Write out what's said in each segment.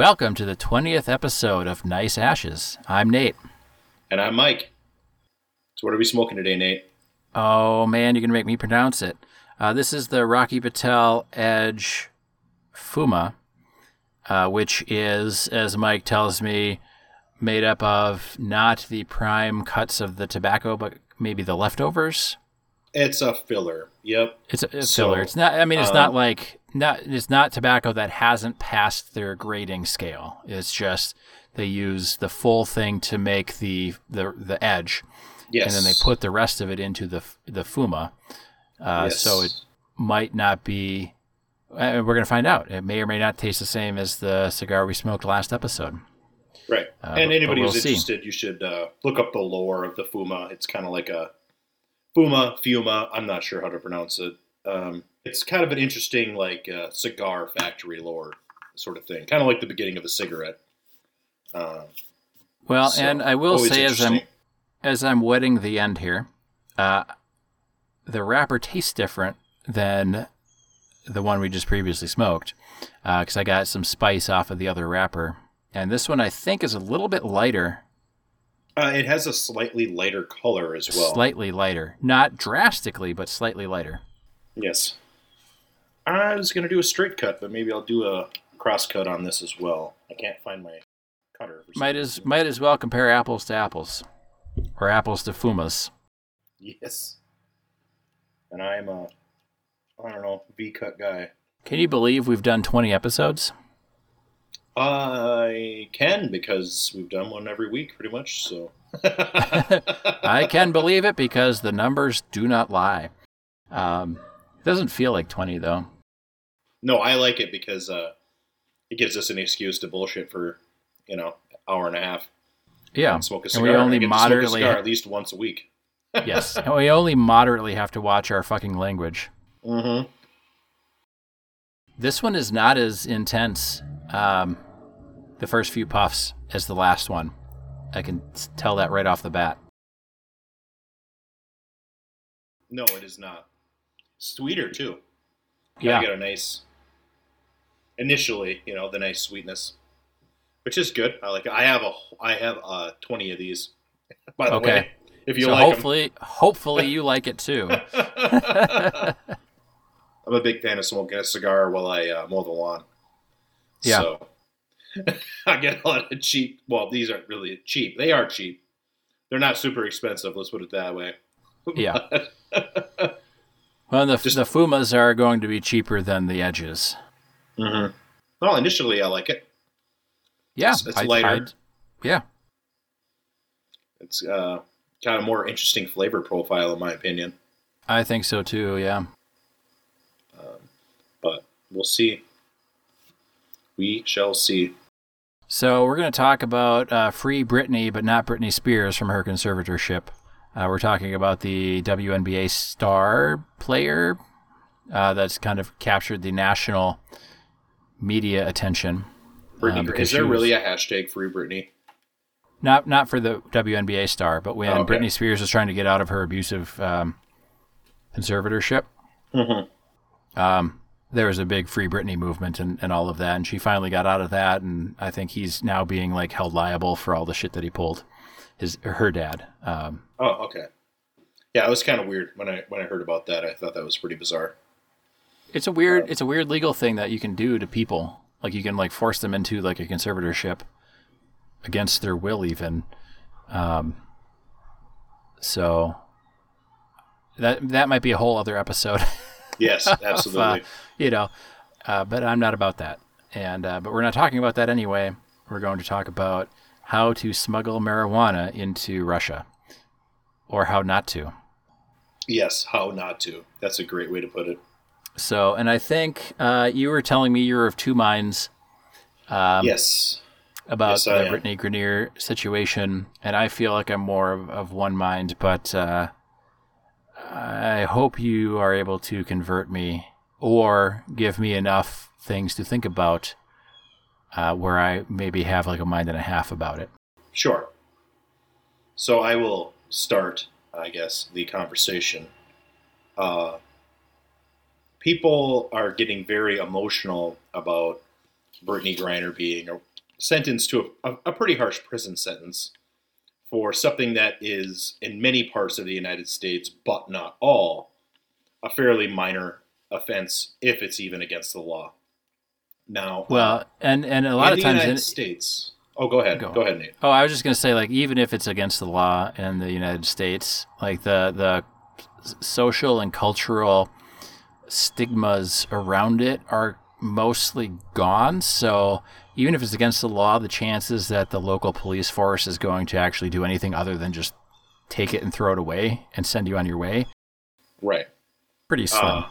Welcome to the 20th episode of Nice Ashes. I'm Nate. And I'm Mike. So, what are we smoking today, Nate? Oh, man, you're going to make me pronounce it. Uh, this is the Rocky Patel Edge Fuma, uh, which is, as Mike tells me, made up of not the prime cuts of the tobacco, but maybe the leftovers. It's a filler. Yep. It's a, a so, filler. It's not. I mean, it's um, not like not. It's not tobacco that hasn't passed their grading scale. It's just they use the full thing to make the the the edge, yes. and then they put the rest of it into the the fuma. Uh, yes. So it might not be. Uh, we're gonna find out. It may or may not taste the same as the cigar we smoked last episode. Right. Uh, and anybody we'll who's interested, see. you should uh, look up the lore of the fuma. It's kind of like a Fuma, Fuma. I'm not sure how to pronounce it. Um, it's kind of an interesting, like uh, cigar factory lore sort of thing, kind of like the beginning of a cigarette. Uh, well, so, and I will say, as I'm as I'm wetting the end here, uh, the wrapper tastes different than the one we just previously smoked, because uh, I got some spice off of the other wrapper, and this one I think is a little bit lighter uh, it has a slightly lighter color as well. Slightly lighter, not drastically, but slightly lighter. Yes. I was going to do a straight cut, but maybe I'll do a cross cut on this as well. I can't find my cutter. Might as might as well compare apples to apples, or apples to fumas. Yes. And I'm a, I don't know, V cut guy. Can you believe we've done 20 episodes? I can because we've done one every week pretty much. So I can believe it because the numbers do not lie. Um, it doesn't feel like 20 though. No, I like it because uh, it gives us an excuse to bullshit for, you know, hour and a half. Yeah. And smoke a cigar. And we only moderately at least once a week. yes. And we only moderately have to watch our fucking language. Mm-hmm. This one is not as intense um, the first few puffs as the last one. I can tell that right off the bat. No, it is not. Sweeter too. Yeah, I get a nice. Initially, you know, the nice sweetness, which is good. I like. It. I have a. I have uh twenty of these. By the okay. way, if you so like hopefully, them. hopefully you like it too. I'm a big fan of smoking a cigar while I uh, mow the lawn. Yeah. So I get a lot of cheap. Well, these aren't really cheap. They are cheap. They're not super expensive. Let's put it that way. Yeah. well, the Just, the Fumas are going to be cheaper than the Edges. Mm-hmm. Well, initially I like it. Yeah, it's, it's I, lighter. I'd, yeah, it's uh, kind of more interesting flavor profile, in my opinion. I think so too. Yeah. Um, but we'll see. We shall see. So we're going to talk about uh, free Britney, but not Britney Spears from her conservatorship. Uh, we're talking about the WNBA star player uh, that's kind of captured the national media attention. Britney, uh, is there was, really a hashtag free Britney? Not not for the WNBA star, but when oh, okay. Britney Spears was trying to get out of her abusive um, conservatorship, mm-hmm. um, there was a big Free Britney movement and, and all of that, and she finally got out of that, and I think he's now being like held liable for all the shit that he pulled. His her dad. Um, oh, okay. Yeah, it was kind of weird when I when I heard about that. I thought that was pretty bizarre. It's a weird um, it's a weird legal thing that you can do to people. Like you can like force them into like a conservatorship against their will, even. Um, so that that might be a whole other episode. Yes, absolutely. of, uh, you know, uh, but I'm not about that. And uh, but we're not talking about that anyway. We're going to talk about how to smuggle marijuana into Russia, or how not to. Yes, how not to. That's a great way to put it. So, and I think uh, you were telling me you were of two minds. Um, yes. About yes, the Brittney Griner situation, and I feel like I'm more of, of one mind, but uh, I hope you are able to convert me or give me enough things to think about uh, where I maybe have like a mind and a half about it. Sure. So I will start, I guess, the conversation. Uh, people are getting very emotional about Brittney Griner being sentenced to a, a, pretty harsh prison sentence for something that is, in many parts of the United States, but not all, a fairly minor offense if it's even against the law. Now, well, and and a lot of times United in the United States. Oh, go ahead. Go. go ahead, Nate. Oh, I was just going to say, like, even if it's against the law in the United States, like the the social and cultural stigmas around it are mostly gone. So even if it's against the law, the chances that the local police force is going to actually do anything other than just take it and throw it away and send you on your way, right? Pretty slim. Uh,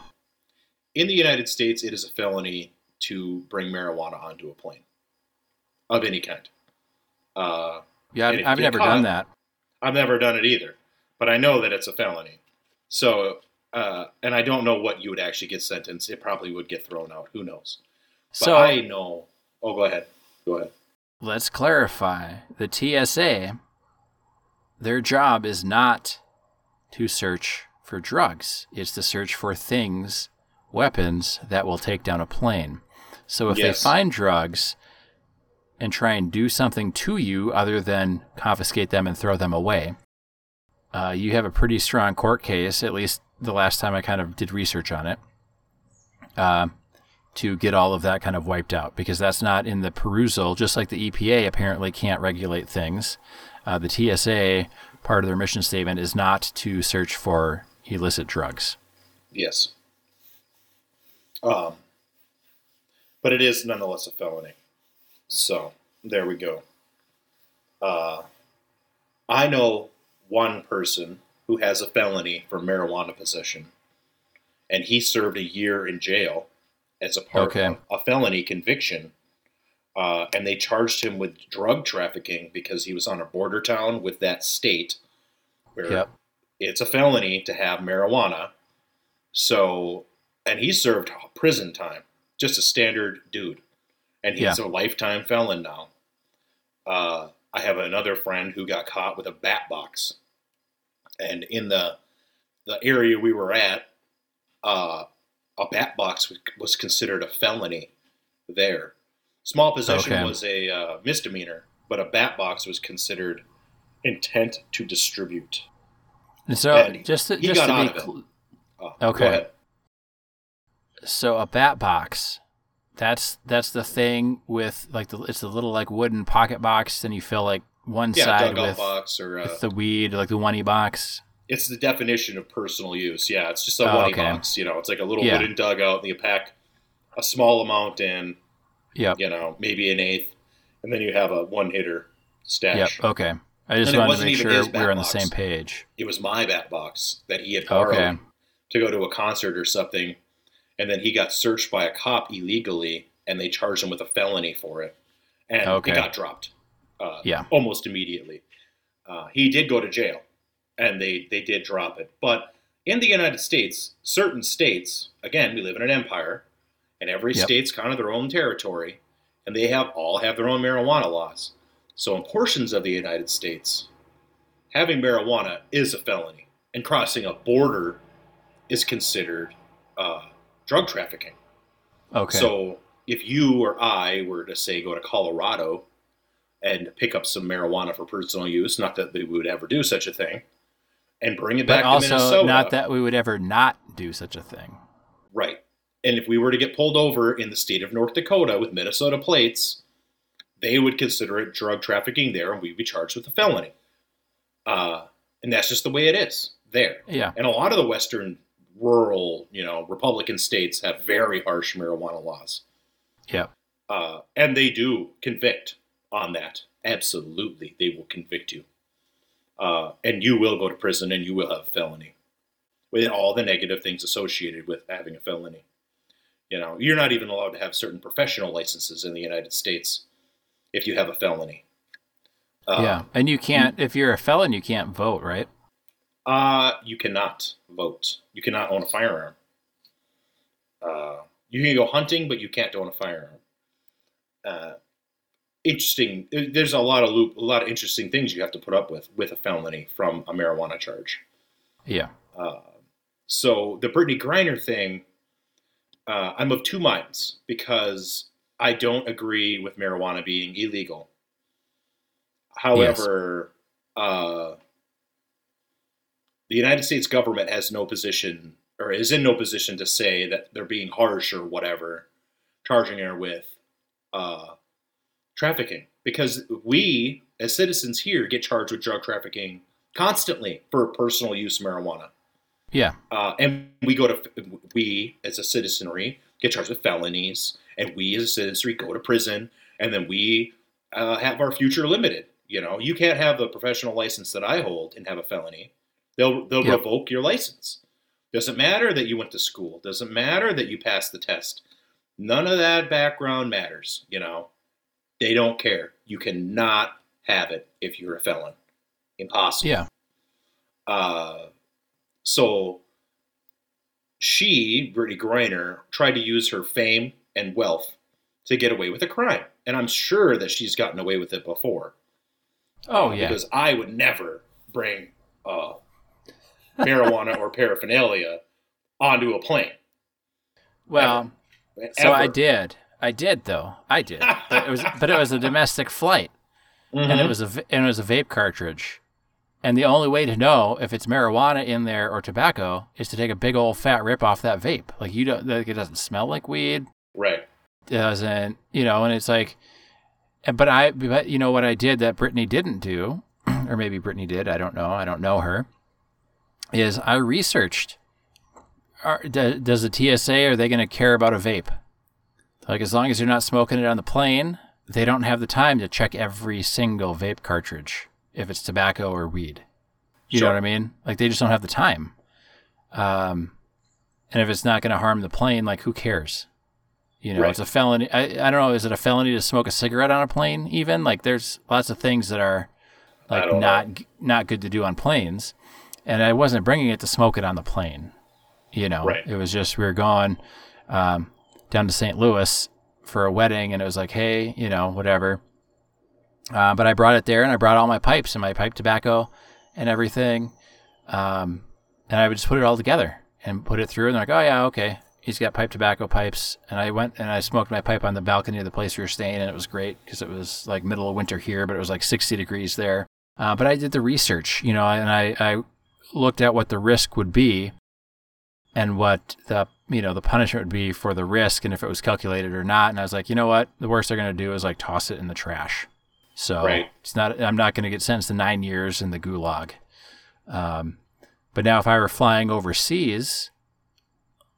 in the United States, it is a felony to bring marijuana onto a plane of any kind. Uh, yeah, I've, I've never caught, done that. I've never done it either, but I know that it's a felony. So, uh, and I don't know what you would actually get sentenced. It probably would get thrown out. Who knows? But so I know. Oh, go ahead. Go ahead. Let's clarify. The TSA, their job is not to search for drugs. It's to search for things, weapons that will take down a plane. So if yes. they find drugs and try and do something to you other than confiscate them and throw them away, uh, you have a pretty strong court case, at least the last time I kind of did research on it, uh, to get all of that kind of wiped out because that's not in the perusal, just like the EPA apparently can't regulate things. Uh, the TSA, part of their mission statement, is not to search for illicit drugs. Yes. Um, but it is nonetheless a felony. So there we go. Uh, I know one person who has a felony for marijuana possession, and he served a year in jail as a part okay. of a felony conviction. Uh, and they charged him with drug trafficking because he was on a border town with that state where yep. it's a felony to have marijuana. So, and he served prison time, just a standard dude. And he's yeah. a lifetime felon now. Uh, I have another friend who got caught with a bat box and in the the area we were at, uh, a bat box was considered a felony there. Small possession okay. was a uh, misdemeanor, but a bat box was considered intent to distribute. And so, and just to, just to be cl- uh, okay. So a bat box, that's that's the thing with like the it's the little like wooden pocket box. Then you fill like one yeah, side with, box or, uh, with the weed, like the one box. It's the definition of personal use. Yeah, it's just a oh, one okay. box. You know, it's like a little yeah. wooden dugout, and you pack a small amount in. Yeah. You know, maybe an eighth, and then you have a one hitter stash. Yep. Okay. I just and wanted to make sure we are on the same page. It was my bat box that he had borrowed okay. to go to a concert or something, and then he got searched by a cop illegally, and they charged him with a felony for it, and okay. he got dropped uh, yeah. almost immediately. Uh, he did go to jail, and they they did drop it. But in the United States, certain states, again, we live in an empire, and every yep. state's kind of their own territory, and they have all have their own marijuana laws. So in portions of the United States, having marijuana is a felony, and crossing a border is considered uh, drug trafficking. Okay. So if you or I were to say go to Colorado and pick up some marijuana for personal use. Not that we would ever do such a thing, and bring it back but also to Minnesota. Not that we would ever not do such a thing. Right. And if we were to get pulled over in the state of North Dakota with Minnesota plates, they would consider it drug trafficking there, and we'd be charged with a felony. Uh, and that's just the way it is there. Yeah. And a lot of the Western rural, you know, Republican states have very harsh marijuana laws. Yeah. Uh, and they do convict on that. Absolutely, they will convict you. Uh, and you will go to prison and you will have a felony with all the negative things associated with having a felony. You know, you're not even allowed to have certain professional licenses in the United States if you have a felony. Uh, yeah, and you can't if you're a felon, you can't vote, right? Uh, you cannot vote. You cannot own a firearm. Uh, you can go hunting, but you can't own a firearm. Uh, interesting. There's a lot of loop, a lot of interesting things you have to put up with with a felony from a marijuana charge. Yeah. Uh, so the Brittney Griner thing, uh, I'm of two minds because I don't agree with marijuana being illegal. However, yes. uh, the United States government has no position or is in no position to say that they're being harsh or whatever, charging her with uh, trafficking because we as citizens here get charged with drug trafficking constantly for personal use marijuana. Yeah. Uh, and we go to, we as a citizenry get charged with felonies, and we as a citizenry go to prison, and then we uh, have our future limited. You know, you can't have the professional license that I hold and have a felony. They'll they'll yep. revoke your license. Doesn't matter that you went to school. Doesn't matter that you passed the test. None of that background matters. You know, they don't care. You cannot have it if you're a felon. Impossible. Yeah. Uh, so she, Brittney Griner, tried to use her fame and wealth to get away with a crime. And I'm sure that she's gotten away with it before. Oh, uh, yeah. Because I would never bring uh, marijuana or paraphernalia onto a plane. Well, ever. so Ever. I did. I did though. I did. but it was but it was a domestic flight. Mm-hmm. And it mm-hmm. was a and it was a vape cartridge. And the only way to know if it's marijuana in there or tobacco is to take a big old fat rip off that vape. Like you don't, like it doesn't smell like weed. Right. It doesn't, you know, and it's like, but I, but you know what I did that Brittney didn't do, or maybe Brittney did. I don't know. I don't know her. Is I researched. Are, does the TSA are they going to care about a vape? Like as long as you're not smoking it on the plane, they don't have the time to check every single vape cartridge if it's tobacco or weed. You sure. know what I mean? Like they just don't have the time. Um, and if it's not going to harm the plane, like who cares? You know, right. it's a felony. I, I don't know. Is it a felony to smoke a cigarette on a plane? Even like there's lots of things that are like not know. not good to do on planes. And I wasn't bringing it to smoke it on the plane. You know, right. it was just we were going um, down to St. Louis for a wedding, and it was like, hey, you know, whatever. Uh, but I brought it there and I brought all my pipes and my pipe tobacco and everything. Um, and I would just put it all together and put it through. And they're like, oh, yeah, okay. He's got pipe tobacco pipes. And I went and I smoked my pipe on the balcony of the place we were staying. And it was great because it was like middle of winter here, but it was like 60 degrees there. Uh, but I did the research, you know, and I, I looked at what the risk would be and what the you know the punishment would be for the risk and if it was calculated or not and i was like you know what the worst they're going to do is like toss it in the trash so right. it's not. I'm not going to get sentenced to nine years in the gulag. Um, but now, if I were flying overseas,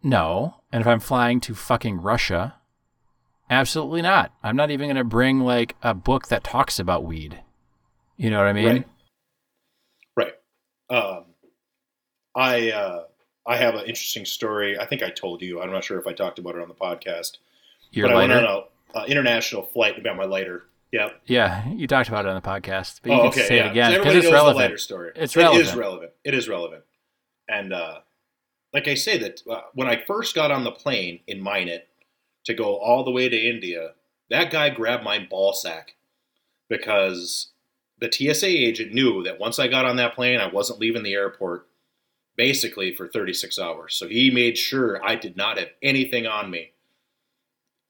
no. And if I'm flying to fucking Russia, absolutely not. I'm not even going to bring like a book that talks about weed. You know what I mean? Right. right. Um, I uh, I have an interesting story. I think I told you. I'm not sure if I talked about it on the podcast. Your but lighter? I went on an international flight about my lighter yeah. Yeah, you talked about it on the podcast, but you oh, can okay, say yeah. it again because it's relevant. story. It's relevant. It is relevant. It is relevant. And uh, like I say, that uh, when I first got on the plane in Minot to go all the way to India, that guy grabbed my ball sack because the TSA agent knew that once I got on that plane, I wasn't leaving the airport basically for 36 hours. So he made sure I did not have anything on me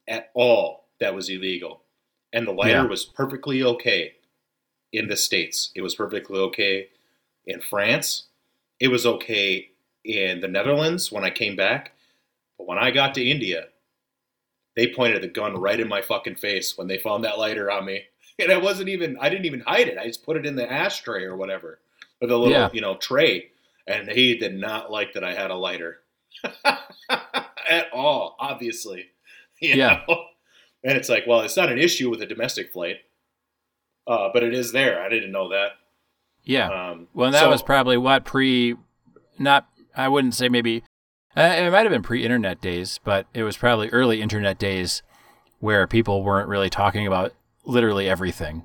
at all that was illegal and the lighter yeah. was perfectly okay in the states. It was perfectly okay in France. It was okay in the Netherlands when I came back. But when I got to India, they pointed the gun right in my fucking face when they found that lighter on me. And I wasn't even I didn't even hide it. I just put it in the ashtray or whatever. Or the little, yeah. you know, tray. And he did not like that I had a lighter. At all, obviously. You yeah. Know? And it's like, well, it's not an issue with a domestic flight, uh, but it is there. I didn't know that. Yeah. Um, well, that so, was probably what pre, not, I wouldn't say maybe, uh, it might have been pre internet days, but it was probably early internet days where people weren't really talking about literally everything.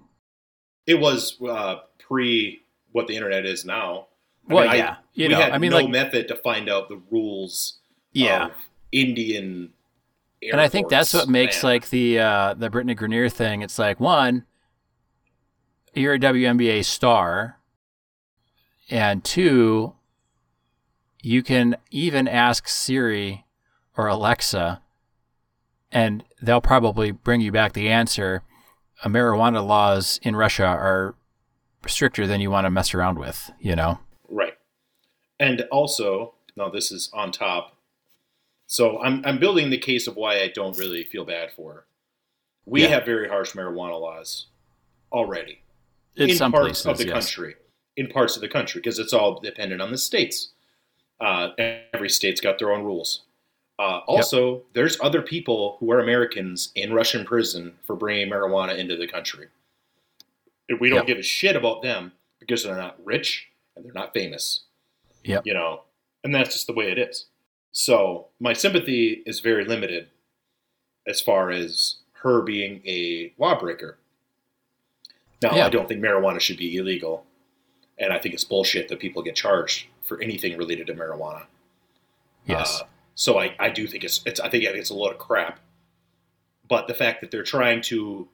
It was uh, pre what the internet is now. Well, mean, yeah. I, you we know, had I mean, no like, method to find out the rules yeah. Indian Air and I think that's what makes man. like the uh, the Brittney Griner thing. It's like one, you're a WNBA star, and two, you can even ask Siri or Alexa and they'll probably bring you back the answer. Uh, marijuana laws in Russia are stricter than you want to mess around with. You know. And also, no, this is on top. So I'm I'm building the case of why I don't really feel bad for. Her. We yeah. have very harsh marijuana laws already in, in some parts places, of the yes. country. In parts of the country, because it's all dependent on the states. Uh, every state's got their own rules. Uh, also, yep. there's other people who are Americans in Russian prison for bringing marijuana into the country. We don't yep. give a shit about them because they're not rich and they're not famous. Yeah, You know, and that's just the way it is. So my sympathy is very limited as far as her being a lawbreaker. Now, yeah. I don't think marijuana should be illegal, and I think it's bullshit that people get charged for anything related to marijuana. Yes. Uh, so I, I do think it's, it's I think it's a load of crap. But the fact that they're trying to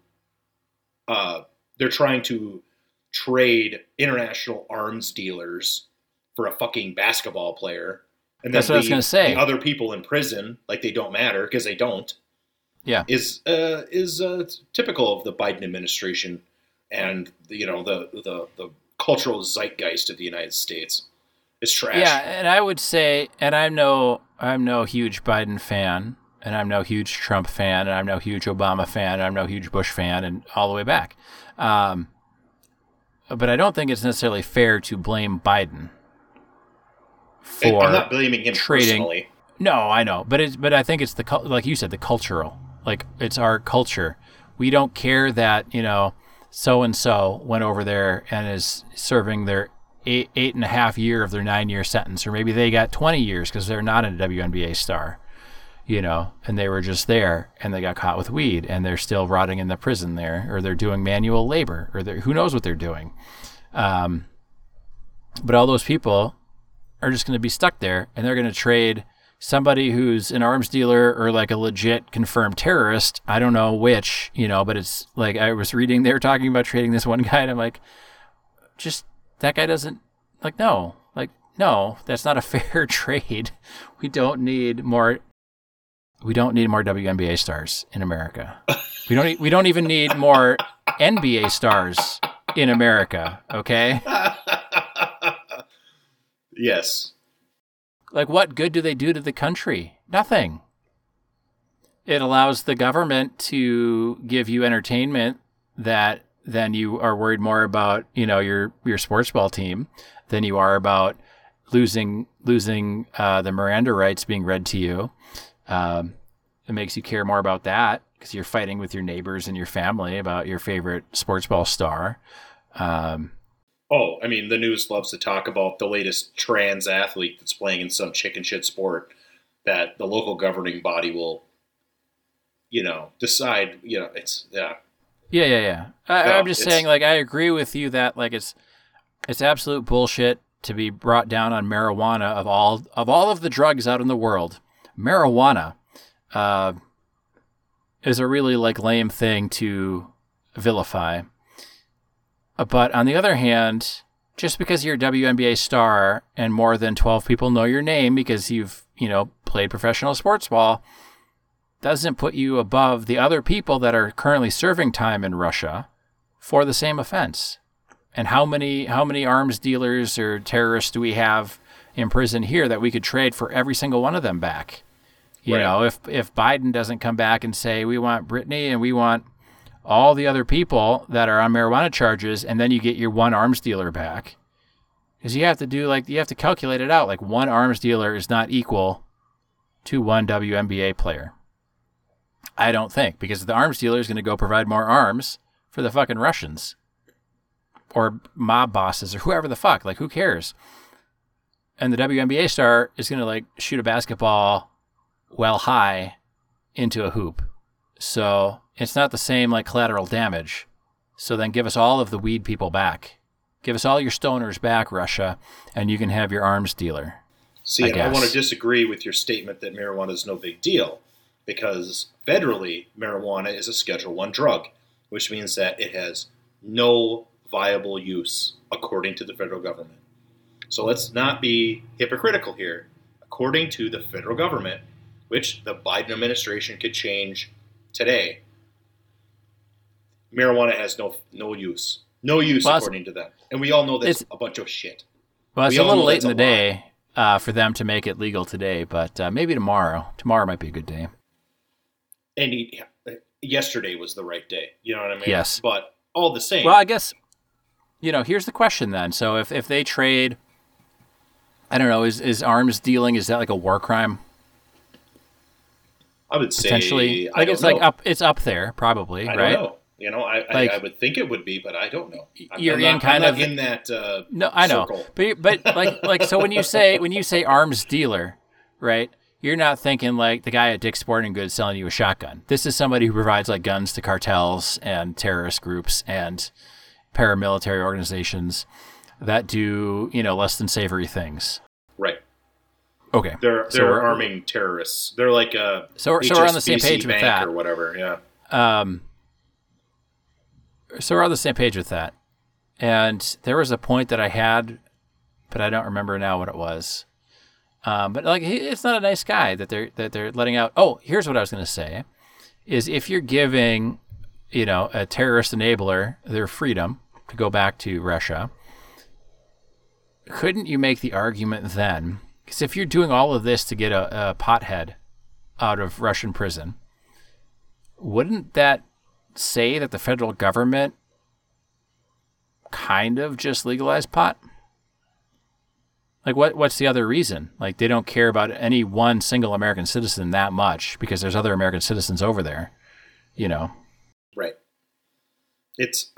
uh, they're trying to trade international arms dealers for a fucking basketball player, and that's what I was going to say. The other people in prison like they don't matter because they don't. Yeah, is uh, is uh, typical of the Biden administration and you know the the the cultural zeitgeist of the United States. It's trash. Yeah, and I would say, and I'm no I'm no huge Biden fan, and I'm no huge Trump fan, and I'm no huge Obama fan, and I'm no huge Bush fan, and all the way back. Um, but I don't think it's necessarily fair to blame Biden for I'm not blaming him trading. Personally. No, I know, but it's but I think it's the like you said the cultural like it's our culture. We don't care that you know so and so went over there and is serving their eight eight and a half year of their nine year sentence, or maybe they got twenty years because they're not a WNBA star, you know, and they were just there and they got caught with weed and they're still rotting in the prison there, or they're doing manual labor, or who knows what they're doing. Um, but all those people are just going to be stuck there and they're going to trade somebody who's an arms dealer or like a legit confirmed terrorist. I don't know which, you know, but it's like I was reading, they were talking about trading this one guy, and I'm like, just that guy doesn't, like, no, like, no, that's not a fair trade. We don't need more. We don't need more WNBA stars in America. We don't. We don't even need more NBA stars in America. Okay. yes. Like, what good do they do to the country? Nothing. It allows the government to give you entertainment that then you are worried more about, you know, your your sports ball team than you are about losing losing uh, the Miranda rights being read to you. Um, it makes you care more about that because you're fighting with your neighbors and your family about your favorite sports ball star. Um, Oh, I mean, the news loves to talk about the latest trans athlete that's playing in some chicken shit sport that the local governing body will, you know, decide. You know, it's yeah. Yeah, yeah, yeah. I, no, I'm just saying, like, I agree with you that like it's it's absolute bullshit to be brought down on marijuana of all of all of the drugs out in the world. Marijuana uh, is a really like lame thing to vilify. But on the other hand, just because you're a WNBA star and more than 12 people know your name because you've, you know, played professional sports ball doesn't put you above the other people that are currently serving time in Russia for the same offense. And how many how many arms dealers or terrorists do we have in prison here that we could trade for every single one of them back? You right. know, if if Biden doesn't come back and say we want Brittney and we want all the other people that are on marijuana charges, and then you get your one arms dealer back. Because you have to do like you have to calculate it out. Like one arms dealer is not equal to one WNBA player. I don't think because the arms dealer is going to go provide more arms for the fucking Russians or mob bosses or whoever the fuck. Like who cares? And the WNBA star is going to like shoot a basketball well high into a hoop. So it's not the same like collateral damage. So then give us all of the weed people back. Give us all your stoners back, Russia, and you can have your arms dealer. See, I, I want to disagree with your statement that marijuana is no big deal, because federally, marijuana is a Schedule One drug, which means that it has no viable use according to the federal government. So let's not be hypocritical here. According to the federal government, which the Biden administration could change today, marijuana has no no use, no use well, according to them, and we all know that's a bunch of shit. Well, it's we a little late in the day uh, for them to make it legal today, but uh, maybe tomorrow. Tomorrow might be a good day. And he, yesterday was the right day. You know what I mean? Yes. But all the same. Well, I guess you know. Here's the question then. So if if they trade, I don't know, is is arms dealing is that like a war crime? I would say potentially. I, I guess like up. It's up there, probably. I right? Know. You know, I, like, I, I, would think it would be, but I don't know. I'm, you're I'm in not, kind of in that. Uh, no, I know, circle. but but like like so when you say when you say arms dealer, right? You're not thinking like the guy at Dick's Sporting Goods selling you a shotgun. This is somebody who provides like guns to cartels and terrorist groups and paramilitary organizations that do you know less than savory things. Right. Okay. They're they're so arming terrorists. They're like a so so we're on the same page with that or whatever. Yeah. Um. So we're on the same page with that, and there was a point that I had, but I don't remember now what it was. Um, but like, it's not a nice guy that they're that they're letting out. Oh, here's what I was going to say: is if you're giving, you know, a terrorist enabler their freedom to go back to Russia, couldn't you make the argument then because if you're doing all of this to get a, a pothead out of Russian prison, wouldn't that say that the federal government kind of just legalized pot? Like what what's the other reason? Like they don't care about any one single American citizen that much because there's other American citizens over there, you know. Right. It's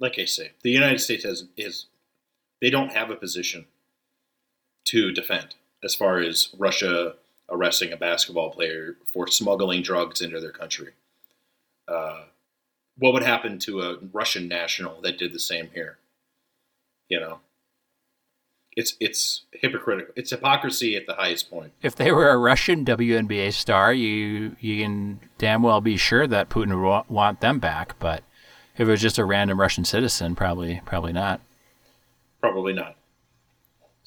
like I say, the United States has is they don't have a position to defend as far as Russia arresting a basketball player for smuggling drugs into their country. Uh, what would happen to a Russian national that did the same here? You know, it's it's hypocritical. It's hypocrisy at the highest point. If they were a Russian WNBA star, you you can damn well be sure that Putin would want them back. But if it was just a random Russian citizen, probably probably not. Probably not.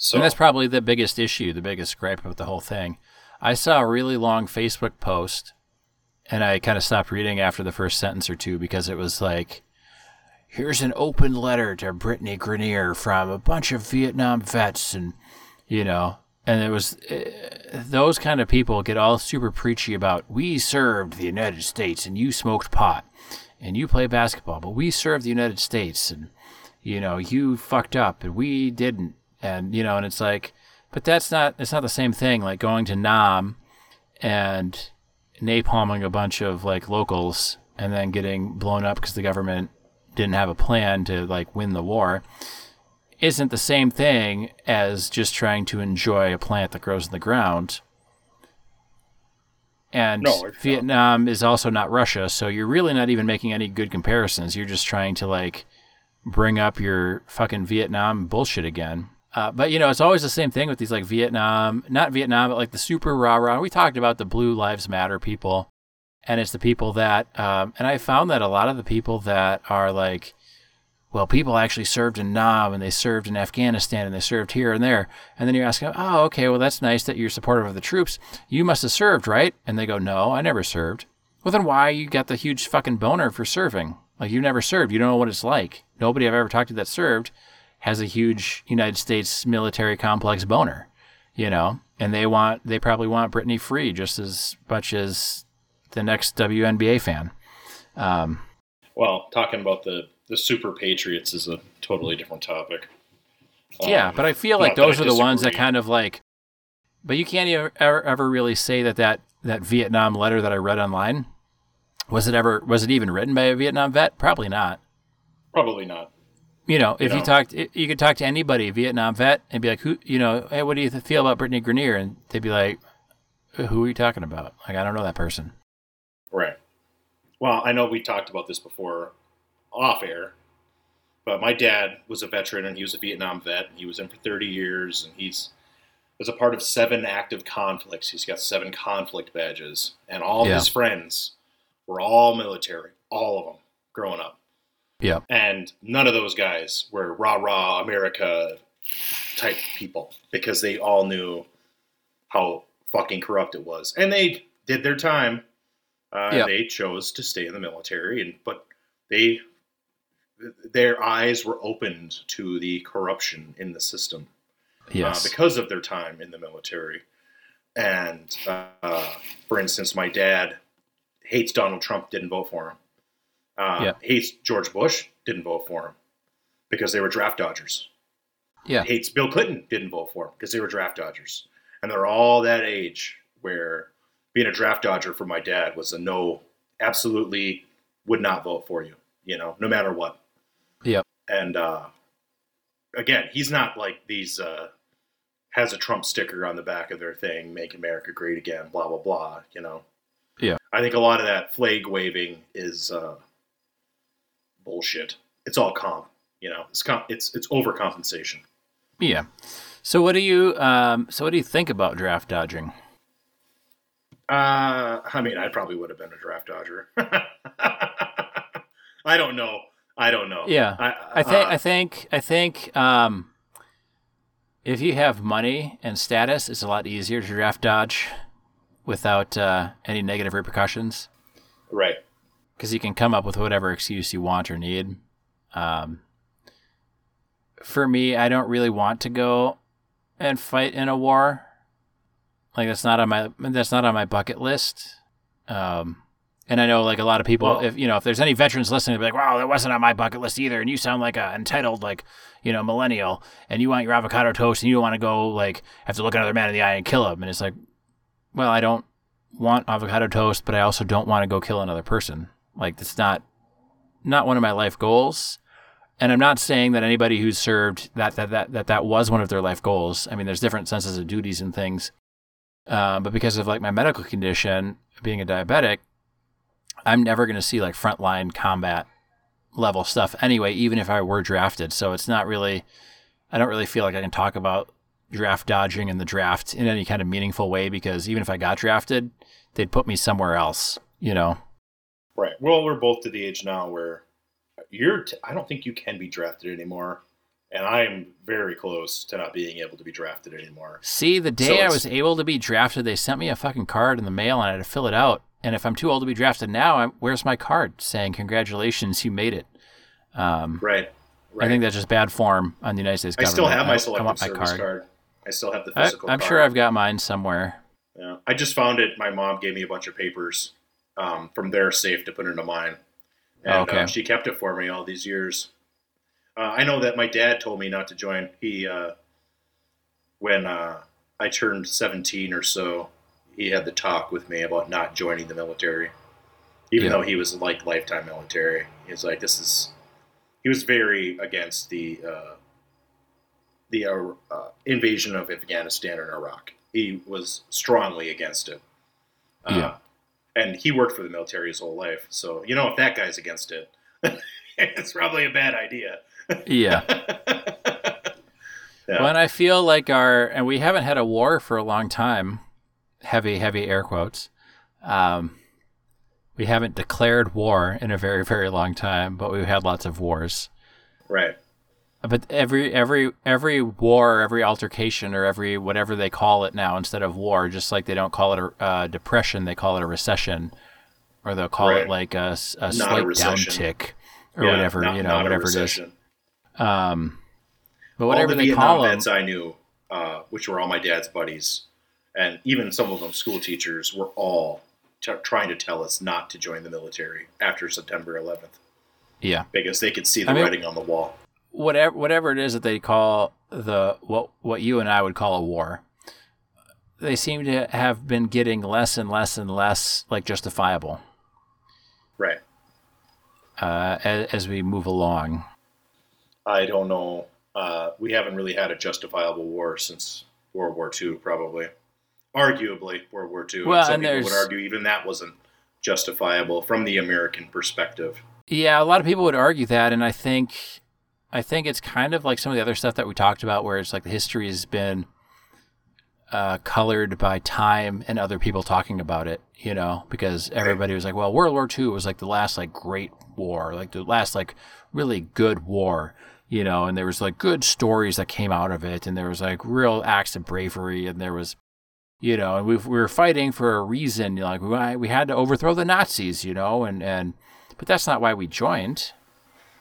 So and that's probably the biggest issue, the biggest gripe with the whole thing. I saw a really long Facebook post and I kind of stopped reading after the first sentence or two because it was like, here's an open letter to Brittney Griner from a bunch of Vietnam vets, and you know, and it was uh, those kind of people get all super preachy about we served the United States and you smoked pot and you play basketball, but we served the United States and you know you fucked up and we didn't and you know, and it's like, but that's not it's not the same thing. Like going to Nam and napalming a bunch of like locals and then getting blown up because the government didn't have a plan to like win the war isn't the same thing as just trying to enjoy a plant that grows in the ground. And no, Vietnam not. is also not Russia, so you're really not even making any good comparisons. You're just trying to like bring up your fucking Vietnam bullshit again. Uh, but you know, it's always the same thing with these like Vietnam, not Vietnam, but like the super rah rah. We talked about the Blue Lives Matter people, and it's the people that, um, and I found that a lot of the people that are like, well, people actually served in Nam and they served in Afghanistan and they served here and there. And then you're asking, oh, okay, well, that's nice that you're supportive of the troops. You must have served, right? And they go, no, I never served. Well, then why you got the huge fucking boner for serving? Like you never served. You don't know what it's like. Nobody I've ever talked to that served has a huge United States military complex boner, you know, and they want they probably want Brittney free just as much as the next WNBA fan. Um, well, talking about the the super patriots is a totally different topic. Yeah, um, but I feel like those are the ones that kind of like. But you can't ever, ever really say that, that that Vietnam letter that I read online was it ever was it even written by a Vietnam vet? Probably not. Probably not. You know, if you, know? you talked, you could talk to anybody, a Vietnam vet, and be like, "Who, you know, hey, what do you feel about Brittney Griner?" And they'd be like, uh, "Who are you talking about? Like, I don't know that person." Right. Well, I know we talked about this before, off air, but my dad was a veteran and he was a Vietnam vet. He was in for 30 years, and he's was a part of seven active conflicts. He's got seven conflict badges, and all yeah. his friends were all military, all of them, growing up. Yeah. And none of those guys were rah rah America type people because they all knew how fucking corrupt it was. And they did their time. Uh, yep. They chose to stay in the military, and but they their eyes were opened to the corruption in the system. Uh, yes. Uh, because of their time in the military. And uh, for instance, my dad hates Donald Trump, didn't vote for him. Uh, yeah. Hates George Bush, didn't vote for him because they were draft dodgers. Yeah. Hates Bill Clinton, didn't vote for him because they were draft dodgers. And they're all that age where being a draft dodger for my dad was a no, absolutely would not vote for you, you know, no matter what. Yeah. And uh, again, he's not like these uh, has a Trump sticker on the back of their thing, "Make America Great Again," blah blah blah. You know. Yeah. I think a lot of that flag waving is uh, bullshit. It's all comp. You know, it's comp- it's it's overcompensation. Yeah. So what do you um, so what do you think about draft dodging? Uh, I mean, I probably would have been a draft dodger. I don't know. I don't know. Yeah, I, I think uh, I think I think um, if you have money and status, it's a lot easier to draft dodge without uh, any negative repercussions. Right. Because you can come up with whatever excuse you want or need. Um, for me, I don't really want to go and fight in a war. Like that's not on my that's not on my bucket list. Um, and I know like a lot of people, well, if you know, if there's any veterans listening, they'll be like, "Wow, that wasn't on my bucket list either," and you sound like a entitled like you know millennial, and you want your avocado toast, and you want to go like have to look another man in the eye and kill him, and it's like, well, I don't want avocado toast, but I also don't want to go kill another person. Like that's not not one of my life goals. And I'm not saying that anybody who's served that that that that, that was one of their life goals. I mean, there's different senses of duties and things. Uh, but because of like my medical condition, being a diabetic, I'm never going to see like frontline combat level stuff anyway, even if I were drafted. So it's not really, I don't really feel like I can talk about draft dodging and the draft in any kind of meaningful way because even if I got drafted, they'd put me somewhere else, you know? Right. Well, we're both to the age now where you're, t- I don't think you can be drafted anymore. And I am very close to not being able to be drafted anymore. See, the day so I was able to be drafted, they sent me a fucking card in the mail and I had to fill it out. And if I'm too old to be drafted now, I'm, where's my card saying congratulations, you made it? Um, right. right. I think that's just bad form on the United States government. I still have my selective service card. card. I still have the physical. I, am sure I've got mine somewhere. Yeah, I just found it. My mom gave me a bunch of papers um, from their safe to put into mine, and oh, okay. uh, she kept it for me all these years. Uh, I know that my dad told me not to join. He uh, when uh, I turned 17 or so, he had the talk with me about not joining the military, even yeah. though he was like lifetime military. He was like, "This is." He was very against the uh, the uh, uh, invasion of Afghanistan and Iraq. He was strongly against it. Uh, yeah. And he worked for the military his whole life, so you know if that guy's against it, it's probably a bad idea. yeah. yeah. And I feel like our and we haven't had a war for a long time heavy, heavy air quotes. Um, we haven't declared war in a very, very long time, but we've had lots of wars. Right. But every every every war, every altercation, or every whatever they call it now, instead of war, just like they don't call it a uh, depression, they call it a recession, or they'll call right. it like a, a slight a downtick, or yeah, whatever not, you know, whatever it is. Um, but whatever all the they Vietnam call vets them, I knew, uh, which were all my dad's buddies, and even some of them school teachers were all t- trying to tell us not to join the military after September 11th. Yeah, because they could see the I mean, writing on the wall. Whatever, whatever it is that they call the what what you and I would call a war, they seem to have been getting less and less and less like justifiable. Right. Uh, as, as we move along. I don't know. Uh, we haven't really had a justifiable war since World War II, probably arguably World War II. Well, and some and people would argue even that wasn't justifiable from the American perspective. Yeah, a lot of people would argue that, and I think, I think it's kind of like some of the other stuff that we talked about, where it's like the history has been uh, colored by time and other people talking about it. You know, because everybody was like, "Well, World War II was like the last like great war, like the last like really good war." You know, and there was like good stories that came out of it, and there was like real acts of bravery, and there was you know, and we we were fighting for a reason. You know, like we we had to overthrow the Nazis, you know, and and but that's not why we joined.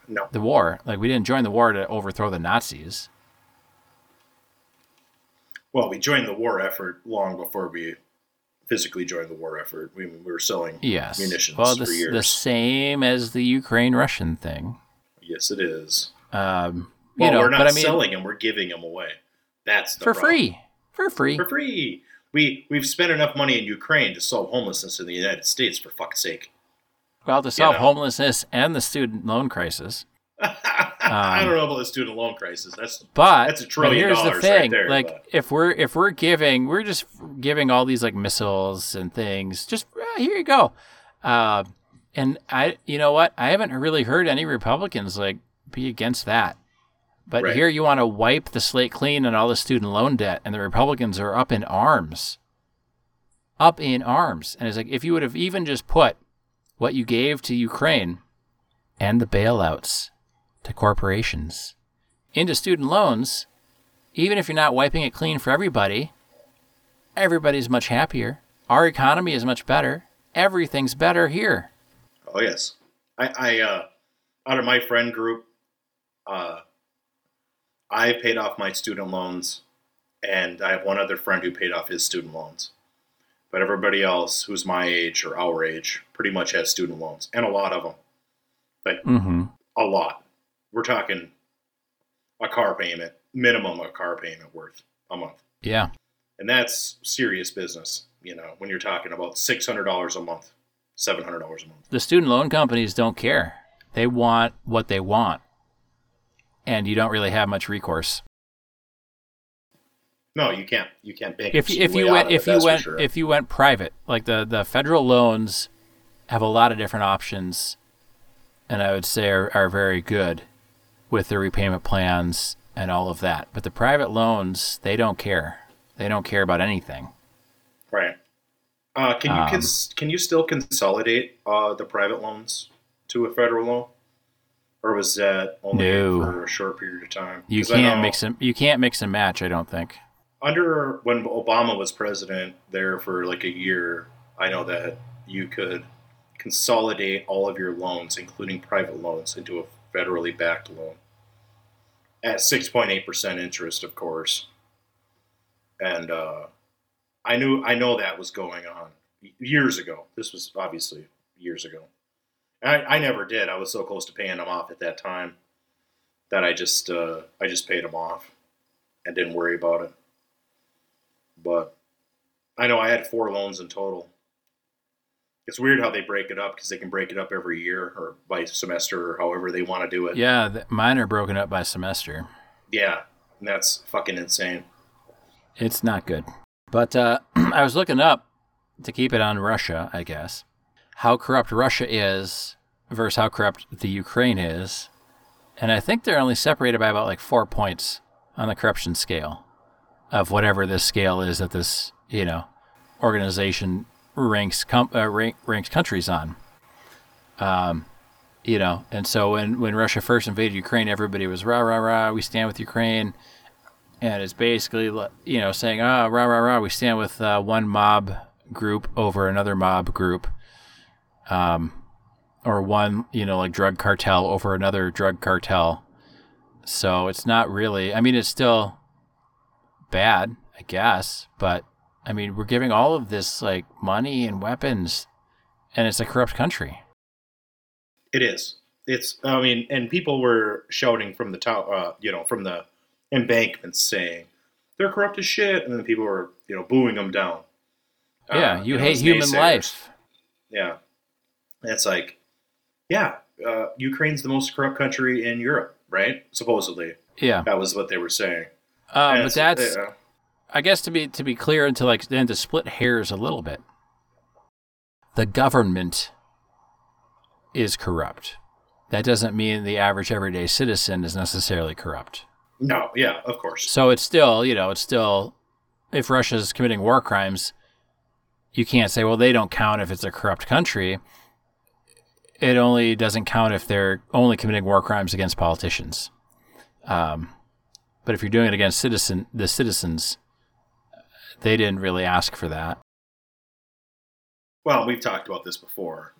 No. The war, like we didn't join the war to overthrow the Nazis. Well, we joined the war effort long before we physically joined the war effort. We, we were selling yes. munitions well, the, for years. the same as the Ukraine Russian thing. Yes, it is. Um, well, you know, we're not but I mean, selling them; we're giving them away. That's the for problem. free. For free. For free. We we've spent enough money in Ukraine to solve homelessness in the United States. For fuck's sake. Well, to solve know. homelessness and the student loan crisis. I don't know about the student loan crisis. That's But That's a but here's dollars the right thing: there, like, but- if we're if we're giving, we're just giving all these like missiles and things. Just uh, here you go. Uh, and I, you know what? I haven't really heard any Republicans like be against that. But Right. here you want to wipe the slate clean on all the student loan debt, and the Republicans are up in arms. Up in arms, and it's like if you would have even just put what you gave to Ukraine and the bailouts to corporations into student loans, even if you're not wiping it clean for everybody, everybody's much happier. Our economy is much better. Everything's better here. Oh yes, I, I uh, out of my friend group, uh, I paid off my student loans, and I have one other friend who paid off his student loans. But everybody else who's my age or our age pretty much has student loans, and a lot of them, like Mm-hmm. a lot. We're talking a car payment, minimum a car payment worth a month, Yeah. and that's serious business. You know, when you're talking about six hundred dollars a month, seven hundred dollars a month. The student loan companies don't care. They want what they want. And you don't really have much recourse. No, you can't. You can't bank. If you, if you went if you went if you went private, like the the federal loans have a lot of different options and I would say are, are very good with the repayment plans and all of that. But the private loans, they don't care. They don't care about anything. right. Uh, can you Um, cons- can you still consolidate uh, the private loans to a federal loan, or was that only No. for a short period of time? You can't know mix them. You can't mix and match. I don't think. Under when Obama was president there for like a year. I know that you could consolidate all of your loans, including private loans, into a federally backed loan at six point eight percent interest, of course. And uh, I knew I know that was going on years ago. This was obviously years ago. I, I never did. I was so close to paying them off at that time that I just uh, I just paid them off and didn't worry about it. But I know I had four loans in total. It's weird how they break it up because they can break it up every year or by semester or however they want to do it. Yeah, th- mine are broken up by semester. Yeah, and that's fucking insane. It's not good. But uh, I was looking up to keep it on Russia, I guess, how corrupt Russia is versus how corrupt the Ukraine is. And I think they're only separated by about like four points on the corruption scale of whatever this scale is that this, you know, organization ranks com- uh, rank, ranks countries on. Um, you know, and so when, when Russia first invaded Ukraine, everybody was rah rah rah, we stand with Ukraine. And it's basically you know saying ah rah rah rah we stand with uh, one mob group over another mob group. Um or one you know like drug cartel over another drug cartel. So it's not really i mean it's still bad i guess but i mean we're giving all of this like money and weapons and it's a corrupt country It is. It's. I mean, and people were shouting from the top, uh, you know, from the embankments saying they're corrupt as shit, and then people were, you know, booing them down. yeah Uh, you know, hate human life Yeah. And it's like, yeah, uh, Ukraine's the most corrupt country in Europe, right? Supposedly, yeah that was what they were saying. Uh, but that's uh, I guess to be to be clear and to like then to split hairs a little bit. The government is corrupt. That doesn't mean the average everyday citizen is necessarily corrupt. no, yeah, of course. So it's still, you know, it's still if Russia's committing war crimes, you can't say, well, they don't count if it's a corrupt country. It only doesn't count if they're only committing war crimes against politicians. Um, but if you're doing it against citizen, the citizens, they didn't really ask for that. Well, we've talked about this before.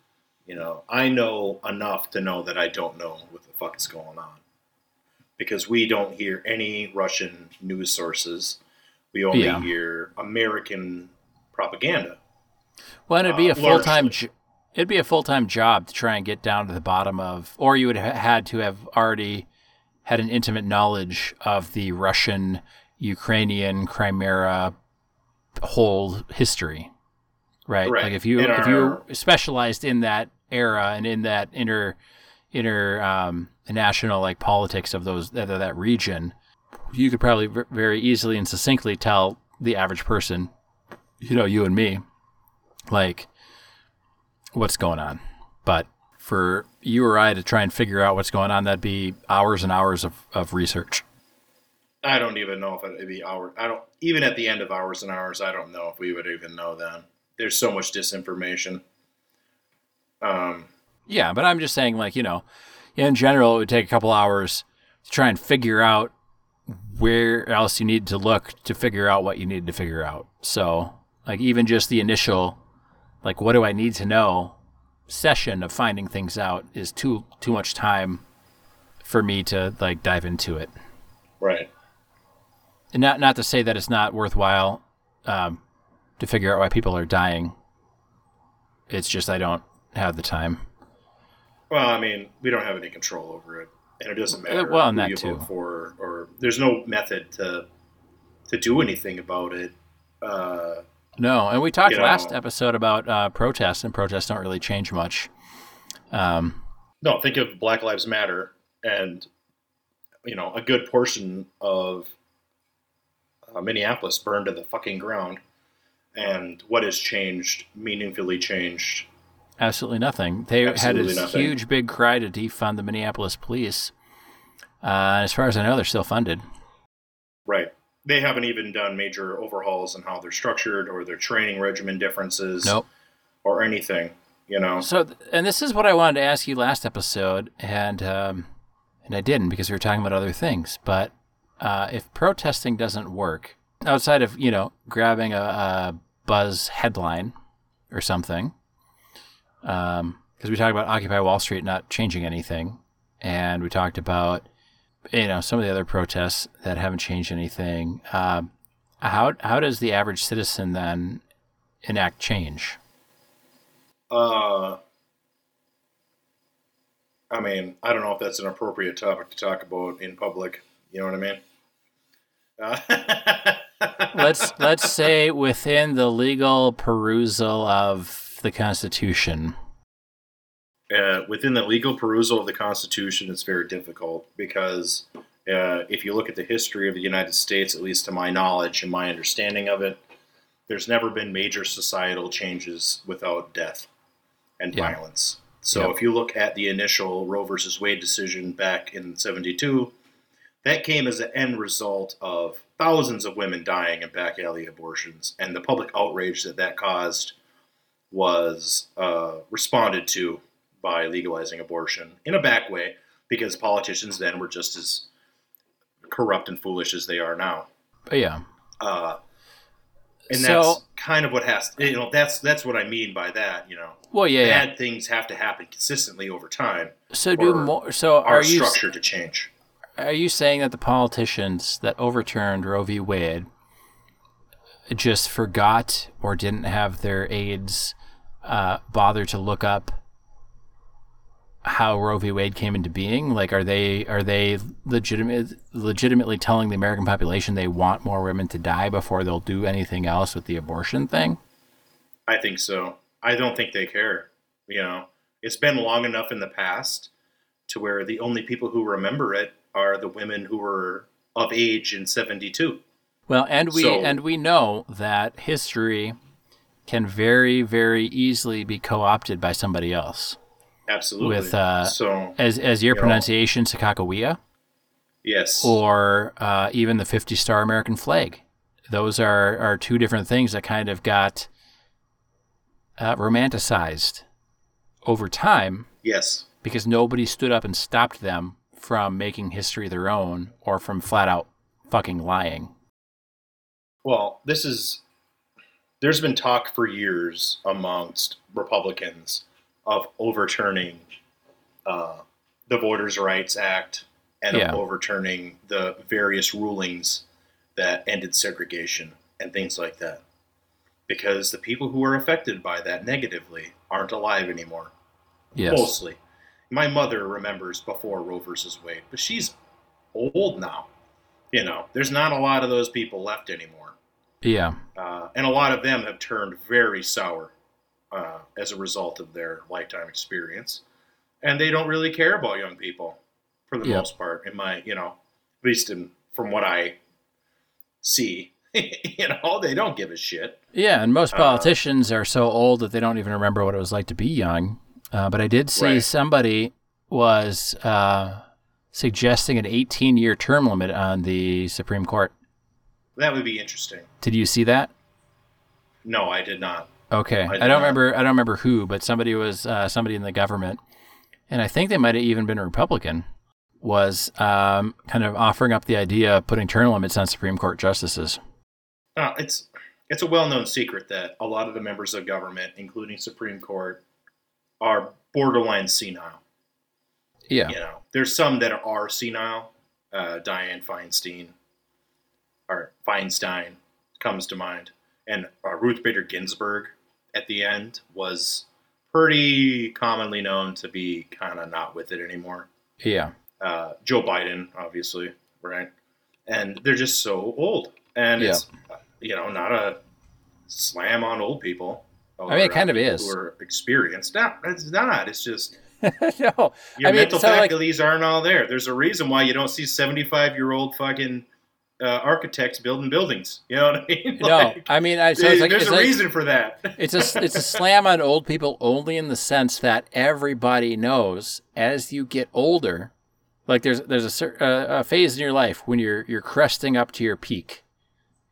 You know, I know enough to know that I don't know what the fuck is going on. Because we don't hear any Russian news sources. We only yeah. hear American propaganda. Well, it'd be uh, a full time. Jo- it'd be a full time job to try and get down to the bottom of, or you would have had to have already had an intimate knowledge of the Russian, Ukrainian, Crimea whole history, right? right. Like if you if you specialized in that era and in that inner inner um, national like politics of those of that region, you could probably very easily and succinctly tell the average person, you know, you and me, like what's going on. But for you or I to try and figure out what's going on, that'd be hours and hours of, of research. I don't even know if it'd be hours. I don't even at the end of hours and hours. I don't know if we would even know then. There's so much disinformation. Um, yeah, but I'm just saying, like you know, in general, it would take a couple hours to try and figure out where else you need to look to figure out what you need to figure out. So, like even just the initial like what do I need to know session of finding things out is too too much time for me to like dive into it. Right. And not not to say that it's not worthwhile um, to figure out why people are dying. It's just I don't have the time. Well, I mean, we don't have any control over it, and it doesn't uh, matter. well, who that too. For, or there's no method to to do anything about it. Uh, no, and we talked you last know, episode about uh, protests, and protests don't really change much. Um, no, think of Black Lives Matter, and you know a good portion of uh, Minneapolis burned to the fucking ground. And what has changed, meaningfully changed? Absolutely nothing. They Absolutely had a nothing. huge, big cry to defund the Minneapolis police. Uh, as far as I know, they're still funded. They haven't even done major overhauls in how they're structured or their training regimen differences nope. or anything you know so and this is what i wanted to ask you last episode and um, and i didn't because we were talking about other things but uh, if protesting doesn't work outside of you know grabbing a, a buzz headline or something because um, we talked about occupy wall street not changing anything and we talked about you know some of the other protests that haven't changed anything. Uh, how how does the average citizen then enact change? Uh, I mean, I don't know if that's an appropriate topic to talk about in public. You know what I mean? Uh, let's let's say within the legal perusal of the Constitution. Uh, within the legal perusal of the Constitution, it's very difficult because uh, if you look at the history of the United States, at least to my knowledge and my understanding of it, there's never been major societal changes without death and yeah. violence. So if you look at the initial Roe versus Wade decision back in 72, that came as an end result of thousands of women dying in back alley abortions. And the public outrage that that caused was uh, responded to by legalizing abortion in a back way because politicians then were just as corrupt and foolish as they are now. But yeah. Uh, and so, that's kind of what has to, you know that's that's what I mean by that you know well yeah bad yeah. things have to happen consistently over time so do more so are you structure to change are you saying that the politicians that overturned Roe v Wade just forgot or didn't have their aides uh, bother to look up how Roe v. Wade came into being? Like, are they are they legitimate legitimately telling the American population they want more women to die before they'll do anything else with the abortion thing? I think so. I don't think they care. You know, it's been long enough in the past to where the only people who remember it are the women who were of age in 72. Well, and we so, and we know that history can very very easily be co-opted by somebody else. Absolutely. With uh, so as as your you pronunciation, know, Sacagawea. Yes. Or uh, even the fifty star American flag. Those are are two different things that kind of got uh, romanticized over time. Yes. Because nobody stood up and stopped them from making history their own or from flat out fucking lying. Well, this is there's been talk for years amongst Republicans of overturning uh, the Voters' Rights Act and yeah. of overturning the various rulings that ended segregation and things like that. Because the people who were affected by that negatively aren't alive anymore. Yes. Mostly. My mother remembers before Roe versus Wade, but she's old now. You know, there's not a lot of those people left anymore. Yeah. Uh, and a lot of them have turned very sour uh, as a result of their lifetime experience. And they don't really care about young people for the most part, in my, you know, at least in, from what I see. you know, they don't give a shit. Yeah, and most uh, politicians uh, are so old that they don't even remember what it was like to be young. Uh, but I did see right. somebody was uh, suggesting an 18 year term limit on the Supreme Court. That would be interesting. Did you see that? No, I did not. Okay, I, don't remember. I don't remember who, but somebody was uh, somebody in the government, and I think they might have even been a Republican. Was um, kind of offering up the idea of putting term limits on Supreme Court justices. Uh, it's it's a well known secret that a lot of the members of government, including Supreme Court, are borderline senile. Yeah, you know, there's some that are senile. Uh, Dianne Feinstein or Feinstein comes to mind, and uh, Ruth Bader Ginsburg at the end was pretty commonly known to be kind of not with it anymore. Yeah. Uh, Joe Biden, obviously, right? And they're just so old, and yeah. it's you know not a slam on old people. I mean, it kind uh, of is. Who are experienced? No, it's not. It's just no. Your I mean, mental faculties like... aren't all there. There's a reason why you don't see 75 year old fucking uh, architects building buildings. You know what I mean? Like, no, I mean, I, so it's like, there's it's a like, reason for that. it's a it's a slam on old people only in the sense that everybody knows as you get older, like there's there's a, a, a phase in your life when you're you're cresting up to your peak,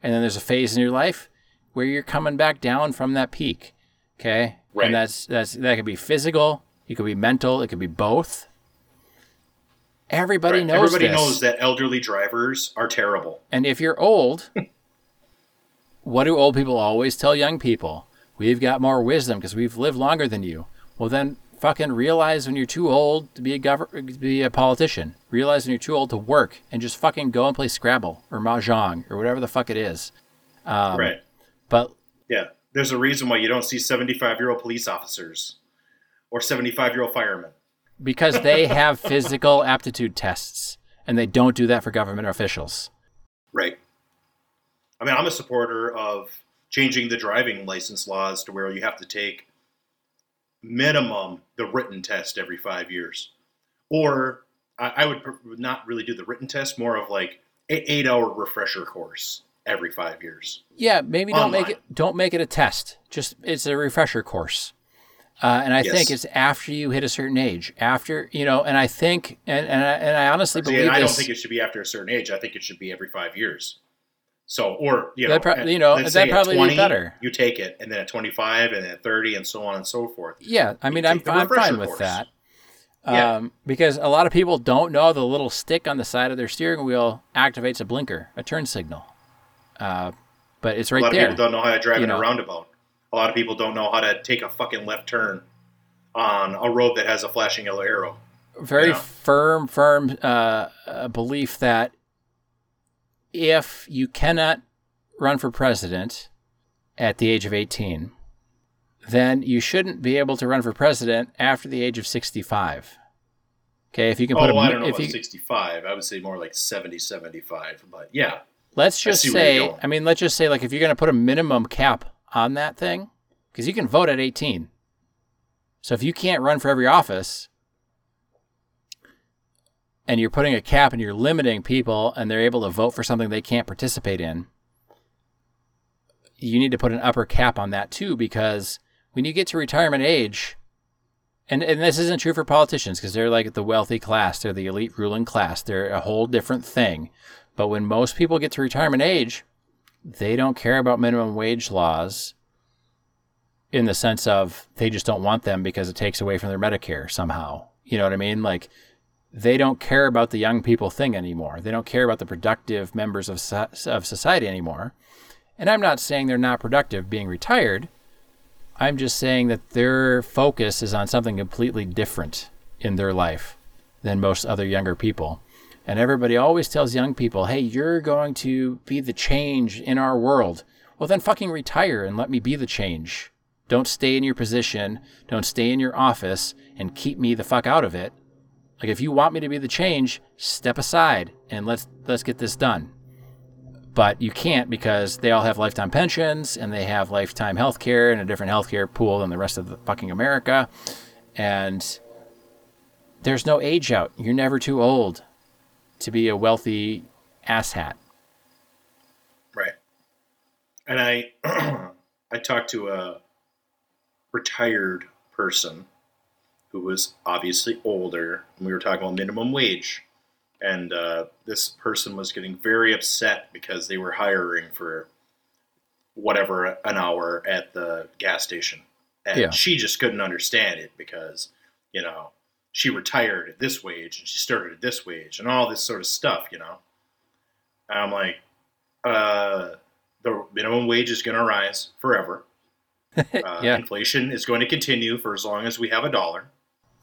and then there's a phase in your life where you're coming back down from that peak. Okay, right. and that's that's that could be physical, it could be mental, it could be both. Everybody right. knows. Everybody this. knows that elderly drivers are terrible. And if you're old, what do old people always tell young people? We've got more wisdom because we've lived longer than you. Well, then fucking realize when you're too old to be a gov- to be a politician. Realize when you're too old to work and just fucking go and play Scrabble or mahjong or whatever the fuck it is. Um, right. But yeah, there's a reason why you don't see 75 year old police officers or 75 year old firemen because they have physical aptitude tests and they don't do that for government officials. Right. I mean, I'm a supporter of changing the driving license laws to where you have to take minimum the written test every five years. Or I, would not really do the written test, more of like an eight hour refresher course every five years. Yeah, maybe don't Online. make it don't make it a test. Just it's a refresher course. Uh, and I yes. think it's after you hit a certain age, after you know, and I think, and and I, and I honestly See, believe. I don't think it should be after a certain age. I think it should be every five years. So, or you know, that pro- you know, that probably 20, be better. You take it, and then at twenty five, and then at thirty, and so on and so forth. Yeah, I mean, I'm, I'm fine with that. Yeah. Um, because a lot of people don't know the little stick on the side of their steering wheel activates a blinker, a turn signal. Uh, but it's right there. A lot there. of people don't know how to drive in know. a roundabout. A lot of people don't know how to take a fucking left turn on a road that has a flashing yellow arrow. Very you know? firm, firm uh, belief that if you cannot run for president at the age of 18, then you shouldn't be able to run for president after the age of 65. Okay, if you can put oh, a, I don't know if you, 65. I would say more like 70, 75. But yeah. Let's just say, I mean, let's just say, like, if you're going to put a minimum cap on that thing because you can vote at 18. So if you can't run for every office and you're putting a cap and you're limiting people and they're able to vote for something they can't participate in, you need to put an upper cap on that too because when you get to retirement age, and, and this isn't true for politicians because they're like the wealthy class, they're the elite ruling class, they're a whole different thing. But when most people get to retirement age, they don't care about minimum wage laws in the sense of they just don't want them because it takes away from their Medicare somehow. You know what I mean? Like they don't care about the young people thing anymore. They don't care about the productive members of of society anymore. And I'm not saying they're not productive being retired. I'm just saying that their focus is on something completely different in their life than most other younger people. And everybody always tells young people, hey, you're going to be the change in our world. Well, then fucking retire and let me be the change. Don't stay in your position. Don't stay in your office and keep me the fuck out of it. Like if you want me to be the change, step aside and let's let's get this done. But you can't because they all have lifetime pensions and they have lifetime health care and a different health care pool than the rest of the fucking America. And there's no age out. You're never too old to be a wealthy asshat. Right. And I I talked to a retired person who was obviously older, and we were talking about minimum wage. And uh, this person was getting very upset because they were hiring for whatever an hour at the gas station. And yeah. she just couldn't understand it because, you know, she retired at this wage and she started at this wage and all this sort of stuff, you know. And I'm like, uh, the minimum wage is going to rise forever. Uh, yeah. Inflation is going to continue for as long as we have a dollar.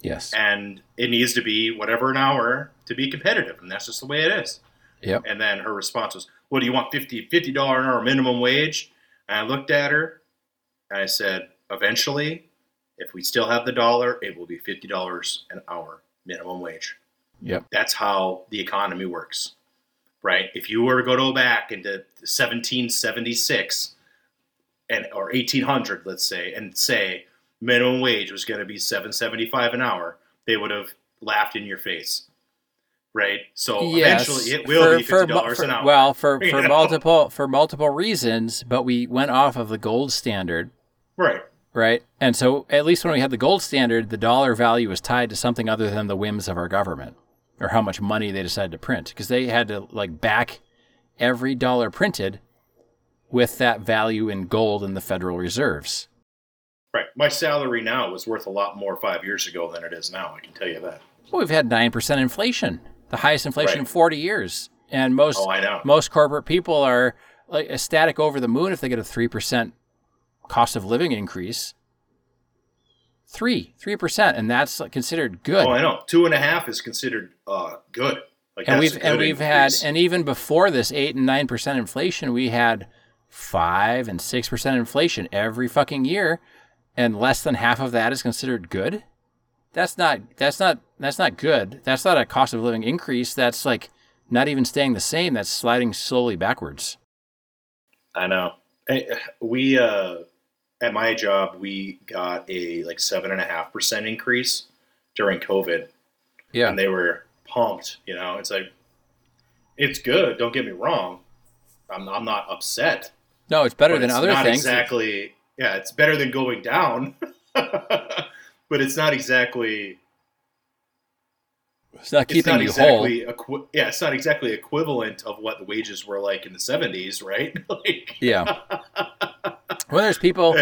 Yes. And it needs to be whatever an hour to be competitive, and that's just the way it is. Yep. And then her response was, "What do you want? 50 dollar an hour minimum wage?" And I looked at her, and I said, "Eventually, if we still have the dollar, it will be fifty dollars an hour minimum wage." Yep. That's how the economy works, right? If you were to go back into 1776 and or 1800, let's say, and say minimum wage was going to be 775 an hour, they would have laughed in your face. Right. So yes, eventually it will for, be fifty dollars an hour. Well, for, for multiple for multiple reasons, but we went off of the gold standard. Right. Right. And so at least when we had the gold standard, the dollar value was tied to something other than the whims of our government or how much money they decided to print. Because they had to like back every dollar printed with that value in gold in the Federal Reserves. Right. My salary now was worth a lot more five years ago than it is now. I can tell you that. Well, we've had nine percent inflation, the highest inflation right. in forty years, and most oh, most corporate people are like ecstatic over the moon if they get a three percent cost of living increase. Three, three percent, and that's considered good. Oh, I know. Two and a half is considered uh, good. Like and we've and we've increase. had and even before this eight and nine percent inflation, we had five and six percent inflation every fucking year and less than half of that is considered good that's not that's not that's not good that's not a cost of living increase that's like not even staying the same that's sliding slowly backwards i know we uh at my job we got a like seven and a half percent increase during covid yeah and they were pumped you know it's like it's good don't get me wrong i'm, I'm not upset no it's better than it's other not things exactly yeah, it's better than going down, but it's not exactly. It's not keeping it's not you exactly whole. Equi- yeah, it's not exactly equivalent of what the wages were like in the '70s, right? like, yeah. well, there's people.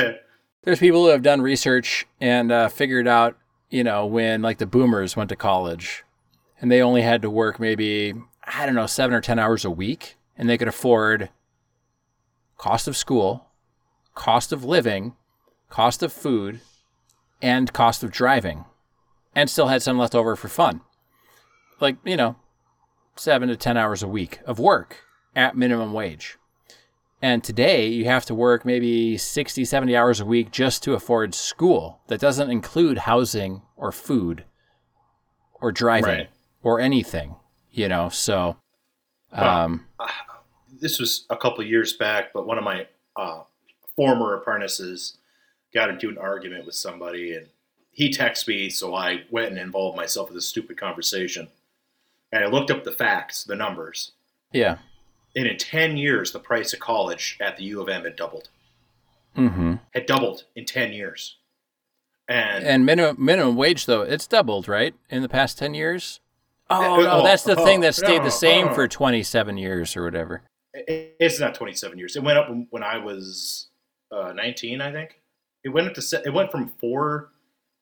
There's people who have done research and uh, figured out, you know, when like the boomers went to college, and they only had to work maybe I don't know seven or ten hours a week, and they could afford cost of school, cost of living, cost of food, and cost of driving, and still had some left over for fun. Like, you know, seven to 10 hours a week of work at minimum wage. And today you have to work maybe 60, 70 hours a week just to afford school. That doesn't include housing or food or driving right. or anything, you know. So, um, well, uh, this was a couple years back, but one of my uh, former apprentices got into an argument with somebody and he texted me, so I went and involved myself in this stupid conversation. And I looked up the facts, the numbers. Yeah. And in 10 years, the price of college at the U of M had doubled. Mm-hmm. Had doubled in 10 years. And, and minimum minimum wage though it's doubled right in the past 10 years oh no oh, that's the oh, thing that stayed the same oh. for 27 years or whatever it's not 27 years it went up when i was uh, 19, I think. It went up to it went from four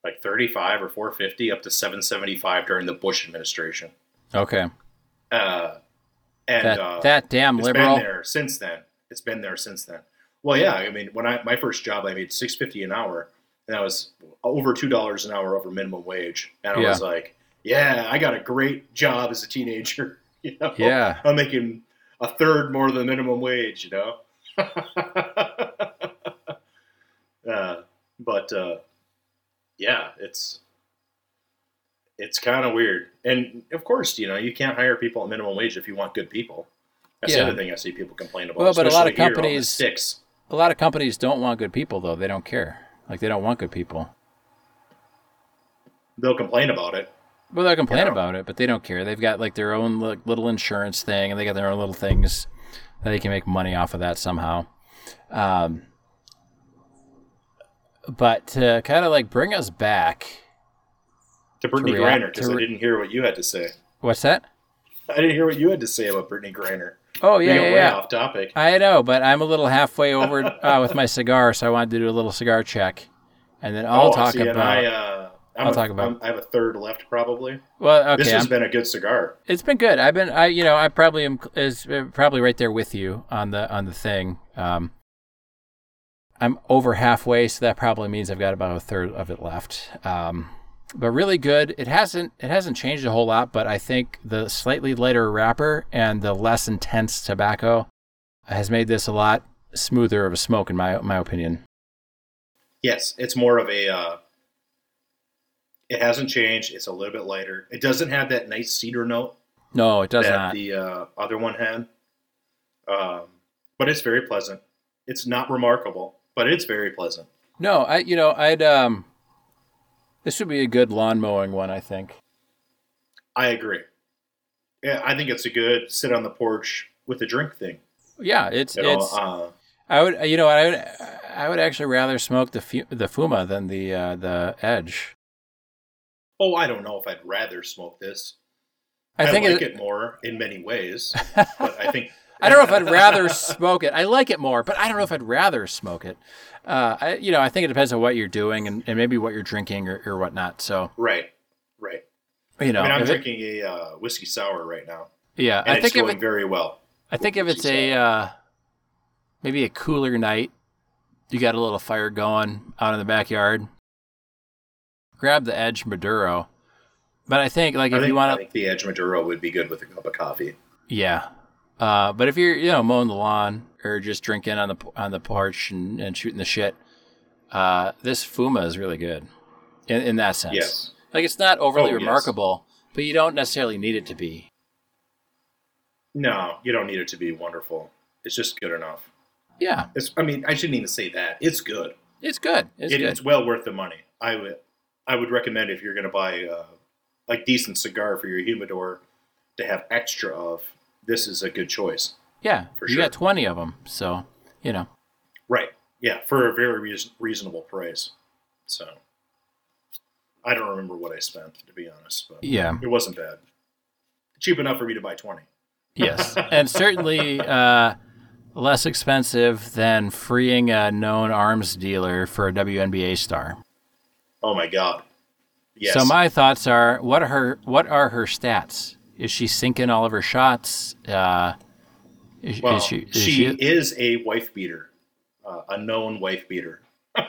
like 35 or 450 up to 775 during the Bush administration. Okay. Uh, and that, uh, that damn it's liberal been there since then. it's been there since then. Well, yeah, I mean, when I my first job, I made six fifty an hour, and that was over two dollars an hour over minimum wage, and I yeah. was like, yeah, I got a great job as a teenager. You know, yeah, I'm making a third more than minimum wage. You know, uh, but uh, yeah, it's it's kind of weird. And of course, you know, you can't hire people at minimum wage if you want good people. That's yeah. the other thing I see people complain about. Well, but a lot of companies sticks. A lot of companies don't want good people though. They don't care. Like they don't want good people. They'll complain about it. Well, they'll complain about it, but they don't care. They've got like their own like, little insurance thing, and they got their own little things that they can make money off of that somehow. Um, but to kind of like bring us back to Brittney Griner, because re- I didn't hear what you had to say. What's that? I didn't hear what you had to say about Brittney Griner. Oh yeah, yeah, yeah. off topic. I know, but I'm a little halfway over uh, with my cigar, so I wanted to do a little cigar check, and then I'll oh, talk see, about. I, uh, i will talk about. I'm, i have a third left, probably. Well, okay. This has I'm, been a good cigar. It's been good. I've been, I, you know, I probably am is uh, probably right there with you on the on the thing. Um, I'm over halfway, so that probably means I've got about a third of it left. Um, but really good. It hasn't it hasn't changed a whole lot, but I think the slightly lighter wrapper and the less intense tobacco has made this a lot smoother of a smoke in my my opinion. Yes, it's more of a. Uh, it hasn't changed. It's a little bit lighter. It doesn't have that nice cedar note. No, it does that not. The uh, other one had, um, but it's very pleasant. It's not remarkable, but it's very pleasant. No, I you know I'd um this would be a good lawn mowing one, I think. I agree. Yeah, I think it's a good sit on the porch with a drink thing. Yeah, it's you it's. uh, I would you know I would I would actually rather smoke the fu- the Fuma than the uh, the Edge. Oh, I don't know if I'd rather smoke this. I, I think like it, it more in many ways, but I think I don't know if I'd rather smoke it. I like it more, but I don't know if I'd rather smoke it. Uh, I, you know, I think it depends on what you're doing and, and maybe what you're drinking or, or whatnot. So right, right. You know, I mean, I'm drinking it, a uh, whiskey sour right now. Yeah, I think going it, very well. I think if it's a uh, maybe a cooler night, you got a little fire going out in the backyard. Grab the Edge Maduro, but I think like if think, you want to, think the Edge Maduro would be good with a cup of coffee. Yeah, uh, but if you're you know mowing the lawn or just drinking on the on the porch and, and shooting the shit, uh, this Fuma is really good in, in that sense. Yes. Like it's not overly oh, remarkable, yes. but you don't necessarily need it to be. No, you don't need it to be wonderful. It's just good enough. Yeah. It's, I mean, I shouldn't even say that. It's good. It's good. It's, it, good. it's well worth the money. I would, I would recommend if you're going to buy uh, a decent cigar for your humidor to have extra of this is a good choice. Yeah, for you sure. got twenty of them, so you know. Right. Yeah, for a very re- reasonable price. So, I don't remember what I spent to be honest, but yeah, it wasn't bad. Cheap enough for me to buy twenty. yes, and certainly uh, less expensive than freeing a known arms dealer for a WNBA star. Oh my god. Yes. So my thoughts are: what are her what are her stats? Is she sinking all of her shots? Uh, is, well, is she, is she, she, is a wife beater, uh, a known wife beater.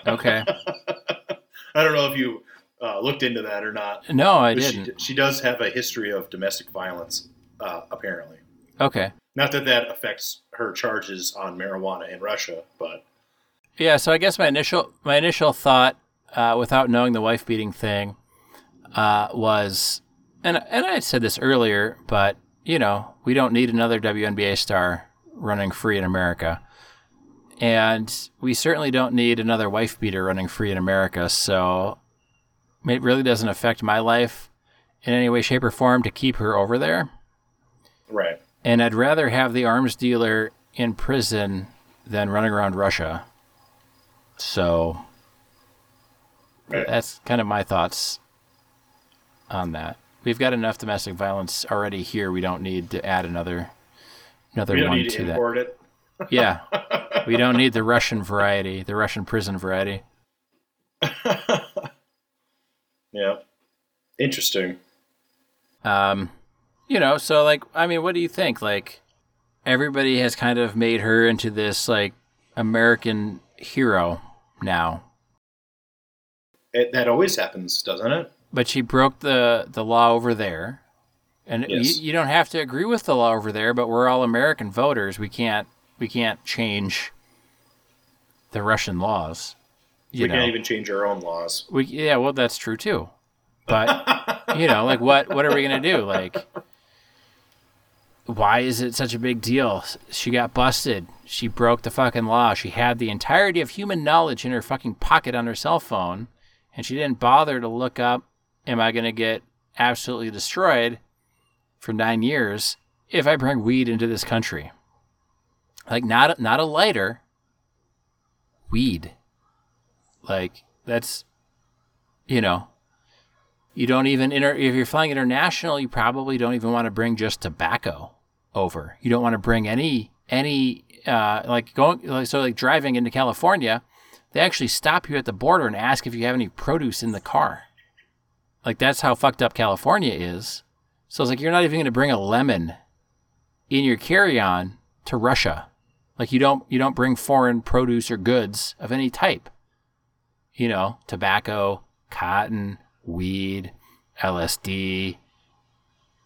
Okay. I don't know if you uh, looked into that or not. No, I didn't. She, she, does have a history of domestic violence, uh, apparently. Okay. Not that that affects her charges on marijuana in Russia, but yeah. So I guess my initial my initial thought, uh, without knowing the wife beating thing, uh, was and and I said this earlier, but you know, we don't need another WNBA star running free in America. And we certainly don't need another wife beater running free in America. So it really doesn't affect my life in any way, shape, or form to keep her over there. Right. And I'd rather have the arms dealer in prison than running around Russia. So right. that's kind of my thoughts on that. We've got enough domestic violence already here. We don't need to add another another one to, to that. It. yeah, we don't need the Russian variety, the Russian prison variety. yeah, interesting. Um, you know, so like, I mean, what do you think? Like, everybody has kind of made her into this like American hero now. It, that always happens, doesn't it? But she broke the the law over there, and yes. you, you don't have to agree with the law over there. But we're all American voters. We can't we can't change the Russian laws. we know. can't even change our own laws. We yeah, well that's true too. But you know, like what what are we gonna do? Like why is it such a big deal? She got busted. She broke the fucking law. She had the entirety of human knowledge in her fucking pocket on her cell phone, and she didn't bother to look up, am I going to get absolutely destroyed for nine years if I bring weed into this country? Like, not, not a lighter, weed. Like, that's, you know, you don't even, inter- if you're flying international, you probably don't even want to bring just tobacco over. You don't want to bring any any uh, like going like, so like driving into California. They actually stop you at the border and ask if you have any produce in the car. Like that's how fucked up California is. So it's like you're not even going to bring a lemon in your carry-on to Russia. Like you don't you don't bring foreign produce or goods of any type. You know, tobacco, cotton, weed, LSD,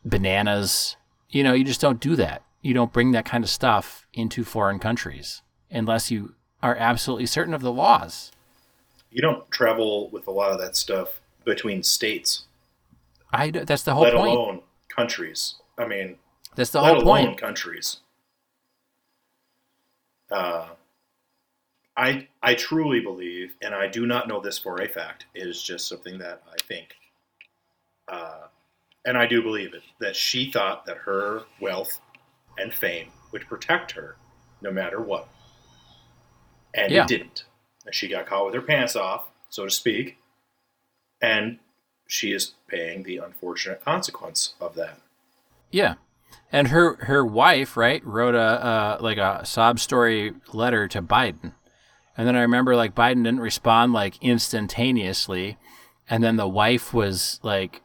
bananas, you know, you just don't do that. You don't bring that kind of stuff into foreign countries unless you are absolutely certain of the laws. You don't travel with a lot of that stuff between states. I that's the whole let point. Let alone countries. I mean, that's the whole point. Countries. Uh, I I truly believe, and I do not know this for a fact. It is just something that I think. Uh, and I do believe it, that she thought that her wealth and fame would protect her no matter what. And yeah. it didn't. And she got caught with her pants off, so to speak. And she is paying the unfortunate consequence of that. Yeah. And her her wife, right, wrote a uh, like a sob story letter to Biden. And then I remember like Biden didn't respond like instantaneously. And then the wife was like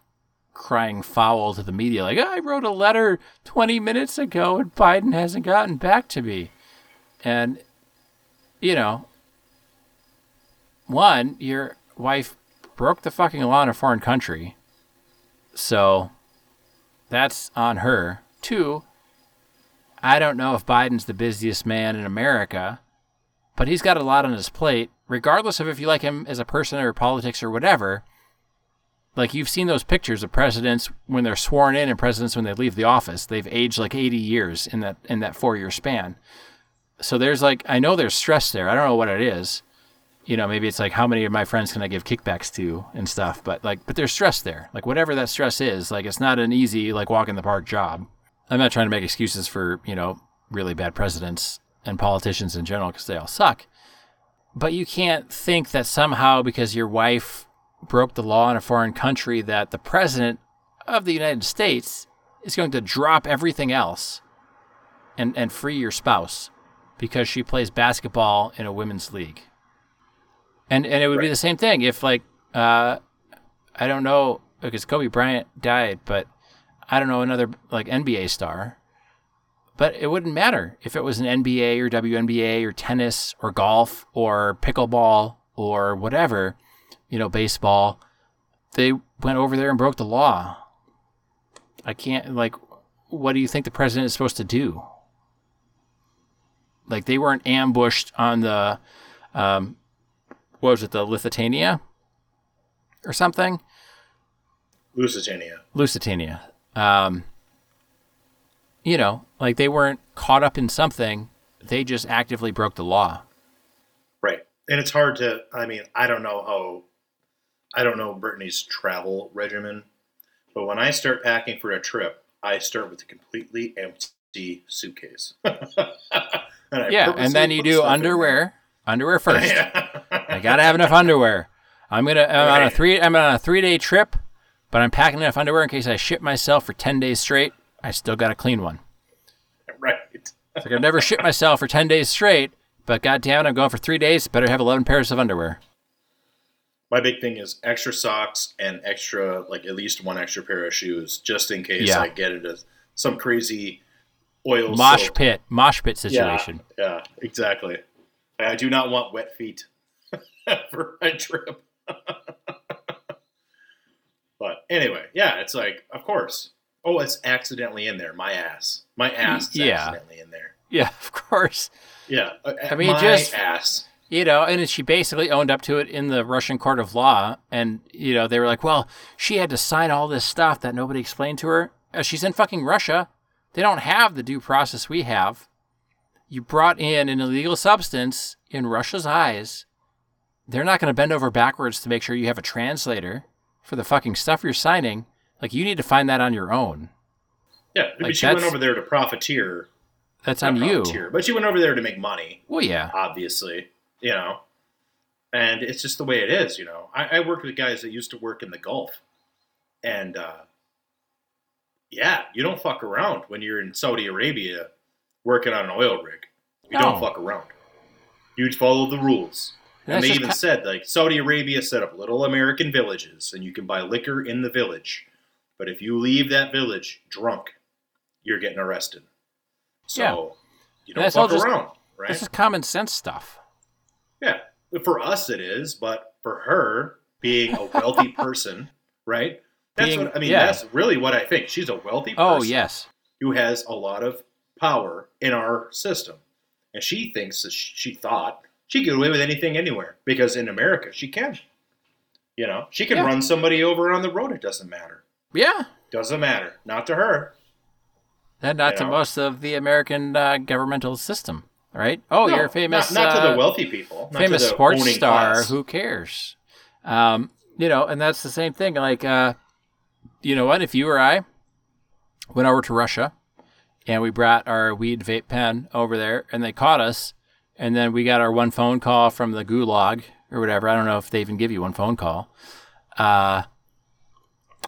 crying foul to the media, like, I wrote a letter 20 minutes ago and Biden hasn't gotten back to me. And, you know, one, your wife broke the fucking law in a foreign country. So that's on her. Two, I don't know if Biden's the busiest man in America, but he's got a lot on his plate, regardless of if you like him as a person or politics or whatever. Like you've seen those pictures of presidents when they're sworn in and presidents when they leave the office. They've aged like 80 years in that in that 4-year span. So there's like I know there's stress there. I don't know what it is. You know, maybe it's like how many of my friends can I give kickbacks to and stuff, but like but there's stress there. Like whatever that stress is, like it's not an easy like walk in the park job. I'm not trying to make excuses for, you know, really bad presidents and politicians in general because they all suck. But you can't think that somehow because your wife broke the law in a foreign country that the president of the United States is going to drop everything else and, and free your spouse because she plays basketball in a women's league. And and it would right. be the same thing if like uh, I don't know because Kobe Bryant died, but I don't know another like NBA star. But it wouldn't matter if it was an NBA or WNBA or tennis or golf or pickleball or whatever you know, baseball, they went over there and broke the law. I can't, like, what do you think the president is supposed to do? Like, they weren't ambushed on the, um, what was it, the Lusitania or something? Lusitania. Lusitania. Um, you know, like they weren't caught up in something. They just actively broke the law. Right. And it's hard to, I mean, I don't know how I don't know Brittney's travel regimen, but when I start packing for a trip, I start with a completely empty suitcase. and yeah, and then you do underwear. Underwear first. I gotta have enough underwear. I'm gonna I'm right. on a three I'm on a three day trip, but I'm packing enough underwear in case I shit myself for ten days straight. I still got a clean one. Right. It's like I've never shit myself for ten days straight, but goddamn it, I'm going for three days. Better have eleven pairs of underwear my big thing is extra socks and extra like at least one extra pair of shoes just in case yeah. I get into some crazy oil mosh soap. pit, mosh pit situation. Yeah, yeah, exactly. I do not want wet feet for my trip. but anyway, yeah, it's like, of course. Oh, it's accidentally in there. My ass. My ass yeah. accidentally in there. Yeah, of course. Yeah. Uh, I mean, my just ass. You know, and she basically owned up to it in the Russian court of law. And, you know, they were like, well, she had to sign all this stuff that nobody explained to her. Uh, she's in fucking Russia. They don't have the due process we have. You brought in an illegal substance in Russia's eyes. They're not going to bend over backwards to make sure you have a translator for the fucking stuff you're signing. Like, you need to find that on your own. Yeah, like, she went over there to profiteer. That's on you. But she went over there to make money. Well, yeah. Obviously you know, and it's just the way it is, you know. I, I worked with guys that used to work in the Gulf, and uh, yeah, you don't fuck around when you're in Saudi Arabia working on an oil rig. You no. don't fuck around. You follow the rules. And, and they even ca- said like Saudi Arabia set up little American villages, and you can buy liquor in the village, but if you leave that village drunk, you're getting arrested. So yeah. you don't fuck around, just, right? This is common sense stuff. Yeah, for us it is, but for her, being a wealthy person, right? That's being, what I mean. Yeah. That's really what I think. She's a wealthy. Oh, person oh yes, who has a lot of power in our system, and she thinks that she thought she could get away with anything anywhere because in America she can. You know, she can yeah. run somebody over on the road. It doesn't matter. Yeah, doesn't matter. Not to her. And not you to know? most of the American uh, governmental system right? Oh, no, you're famous. Not, not uh, to the uh, wealthy people. famous sports star. Class. Who cares? Um, you know, and that's the same thing. Like, uh, you know what? If you or I went over to Russia and we brought our weed vape pen over there and they caught us, and then we got our one phone call from the gulag or whatever. I don't know if they even give you one phone call. Uh,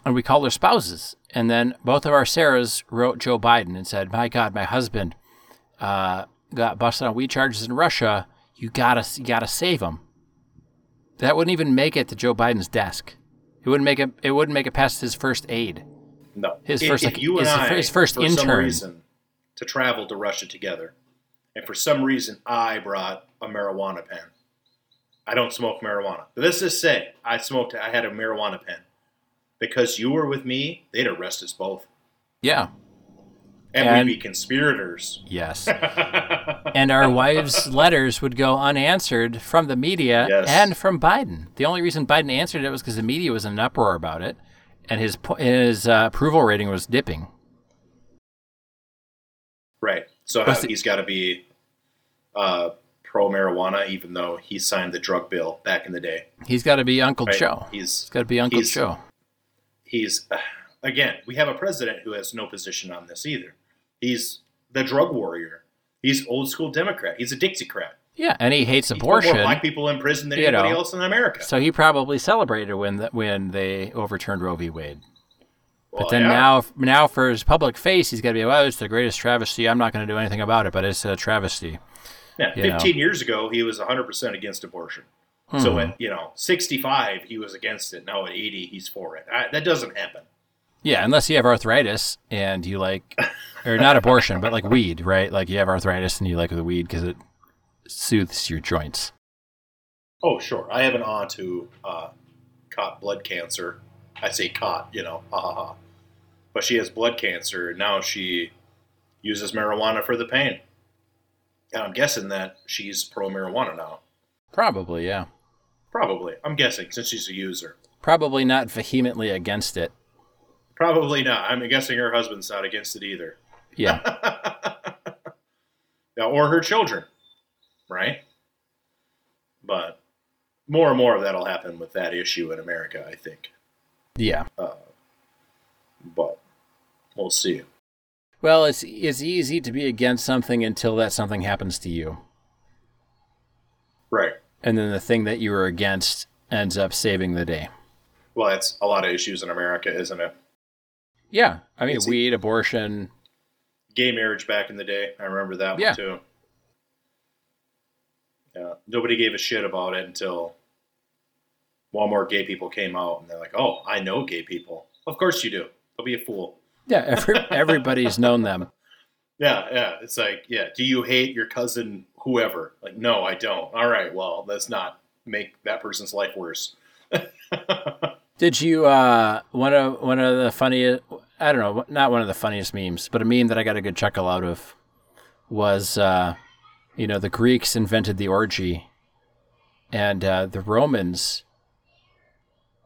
and we called their spouses. And then both of our Sarahs wrote Joe Biden and said, My God, my husband uh, got busted on weed charges in Russia, you gotta you gotta save him. That wouldn't even make it to Joe Biden's desk. It wouldn't make it. It wouldn't make it past his first aide. No, his if, first if like you his, and I, his first intern. Reason, to travel to Russia together, and for some reason I brought a marijuana pen. I don't smoke marijuana, but let's just say I smoked. I had a marijuana pen because you were with me. They'd arrest us both. Yeah, and, and we'd be conspirators. Yes. and our wives' letters would go unanswered from the media yes. and from Biden. The only reason Biden answered it was because the media was in an uproar about it, and his his uh, approval rating was dipping. So how, he's got to be uh, pro marijuana, even though he signed the drug bill back in the day. He's got to be Uncle right? Joe. He's, he's got to be Uncle Joe. He's uh, again. We have a president who has no position on this either. He's the drug warrior. He's old school Democrat. He's a Dixiecrat. Yeah, and he hates abortion. More black people in prison than anybody know. else in America. So he probably celebrated when the, when they overturned Roe v. Wade. Well, but then yeah. now, now for his public face, he's got to be well. It's the greatest travesty. I'm not going to do anything about it, but it's a travesty. Yeah, 15 know. years ago, he was 100 percent against abortion. Hmm. So at you know 65, he was against it. Now at 80, he's for it. I, that doesn't happen. Yeah, unless you have arthritis and you like, or not abortion, but like weed, right? Like you have arthritis and you like the weed because it soothes your joints. Oh, sure. I have an aunt who uh, caught blood cancer. I say caught, you know, ha ha ha. But she has blood cancer, and now she uses marijuana for the pain. And I'm guessing that she's pro marijuana now. Probably, yeah. Probably. I'm guessing since she's a user. Probably not vehemently against it. Probably not. I'm guessing her husband's not against it either. Yeah. yeah or her children, right? But more and more of that'll happen with that issue in America, I think. Yeah. Uh, but we'll see. Well, it's it's easy to be against something until that something happens to you. Right. And then the thing that you were against ends up saving the day. Well, that's a lot of issues in America, isn't it? Yeah, I mean, it's weed, abortion, gay marriage back in the day. I remember that yeah. one too. Yeah, nobody gave a shit about it until one more gay people came out, and they're like, "Oh, I know gay people." Of course you do. Don't be a fool. Yeah, every, everybody's known them. Yeah, yeah. It's like, yeah. Do you hate your cousin, whoever? Like, no, I don't. All right. Well, let's not make that person's life worse. Did you uh one of one of the funniest? I don't know, not one of the funniest memes, but a meme that I got a good chuckle out of was, uh, you know, the Greeks invented the orgy, and uh, the Romans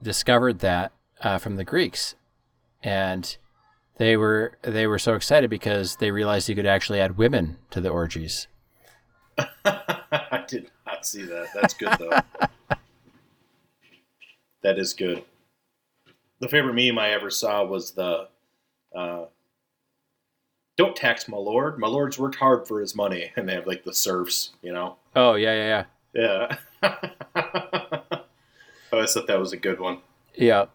discovered that uh, from the Greeks, and they were they were so excited because they realized you could actually add women to the orgies. I did not see that. That's good though. that is good. The favorite meme I ever saw was the uh, "Don't tax my lord. My lord's worked hard for his money," and they have like the serfs, you know. Oh yeah, yeah, yeah. Yeah. I thought that was a good one. Yeah.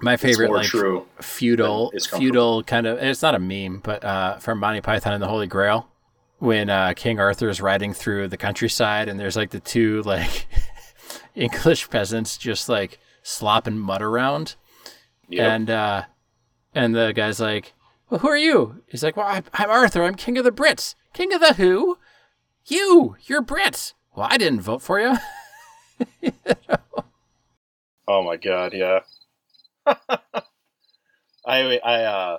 My favorite, like true feudal, feudal kind of. It's not a meme, but uh, from Monty Python and the Holy Grail, when uh, King Arthur is riding through the countryside, and there's like the two like English peasants just like slopping mud around, yep. and uh, and the guy's like, "Well, who are you?" He's like, "Well, I'm, I'm Arthur. I'm king of the Brits. King of the who? You. You're Brits. Well, I didn't vote for you." you know? Oh my god, yeah. I I uh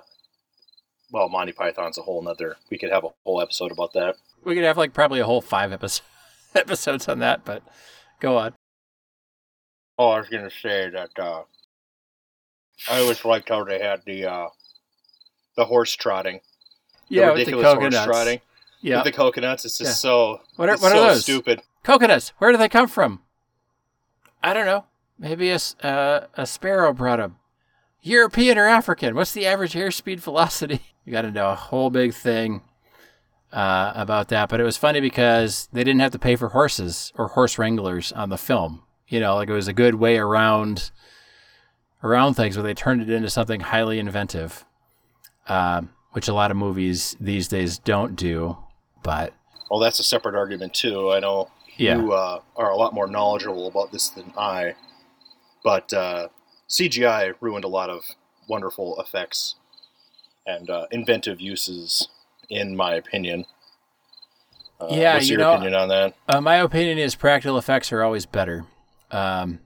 well Monty Python's a whole nother we could have a whole episode about that. We could have like probably a whole five episodes episodes on that, but go on. Oh, I was gonna say that uh I always liked how they had the uh the horse trotting. Yeah, the ridiculous with the coconuts. horse trotting. Yeah. With the coconuts. It's just yeah. so what are, what so are those? stupid. Coconuts. Where do they come from? I don't know. Maybe a, uh, a sparrow brought him. European or African? What's the average airspeed velocity? You got to know a whole big thing uh, about that. But it was funny because they didn't have to pay for horses or horse wranglers on the film. You know, like it was a good way around around things, where they turned it into something highly inventive, uh, which a lot of movies these days don't do. But well, that's a separate argument too. I know yeah. you uh, are a lot more knowledgeable about this than I, but uh, CGI ruined a lot of wonderful effects and uh, inventive uses, in my opinion. Uh, yeah, what's your know, opinion on that? Uh, my opinion is practical effects are always better. Um,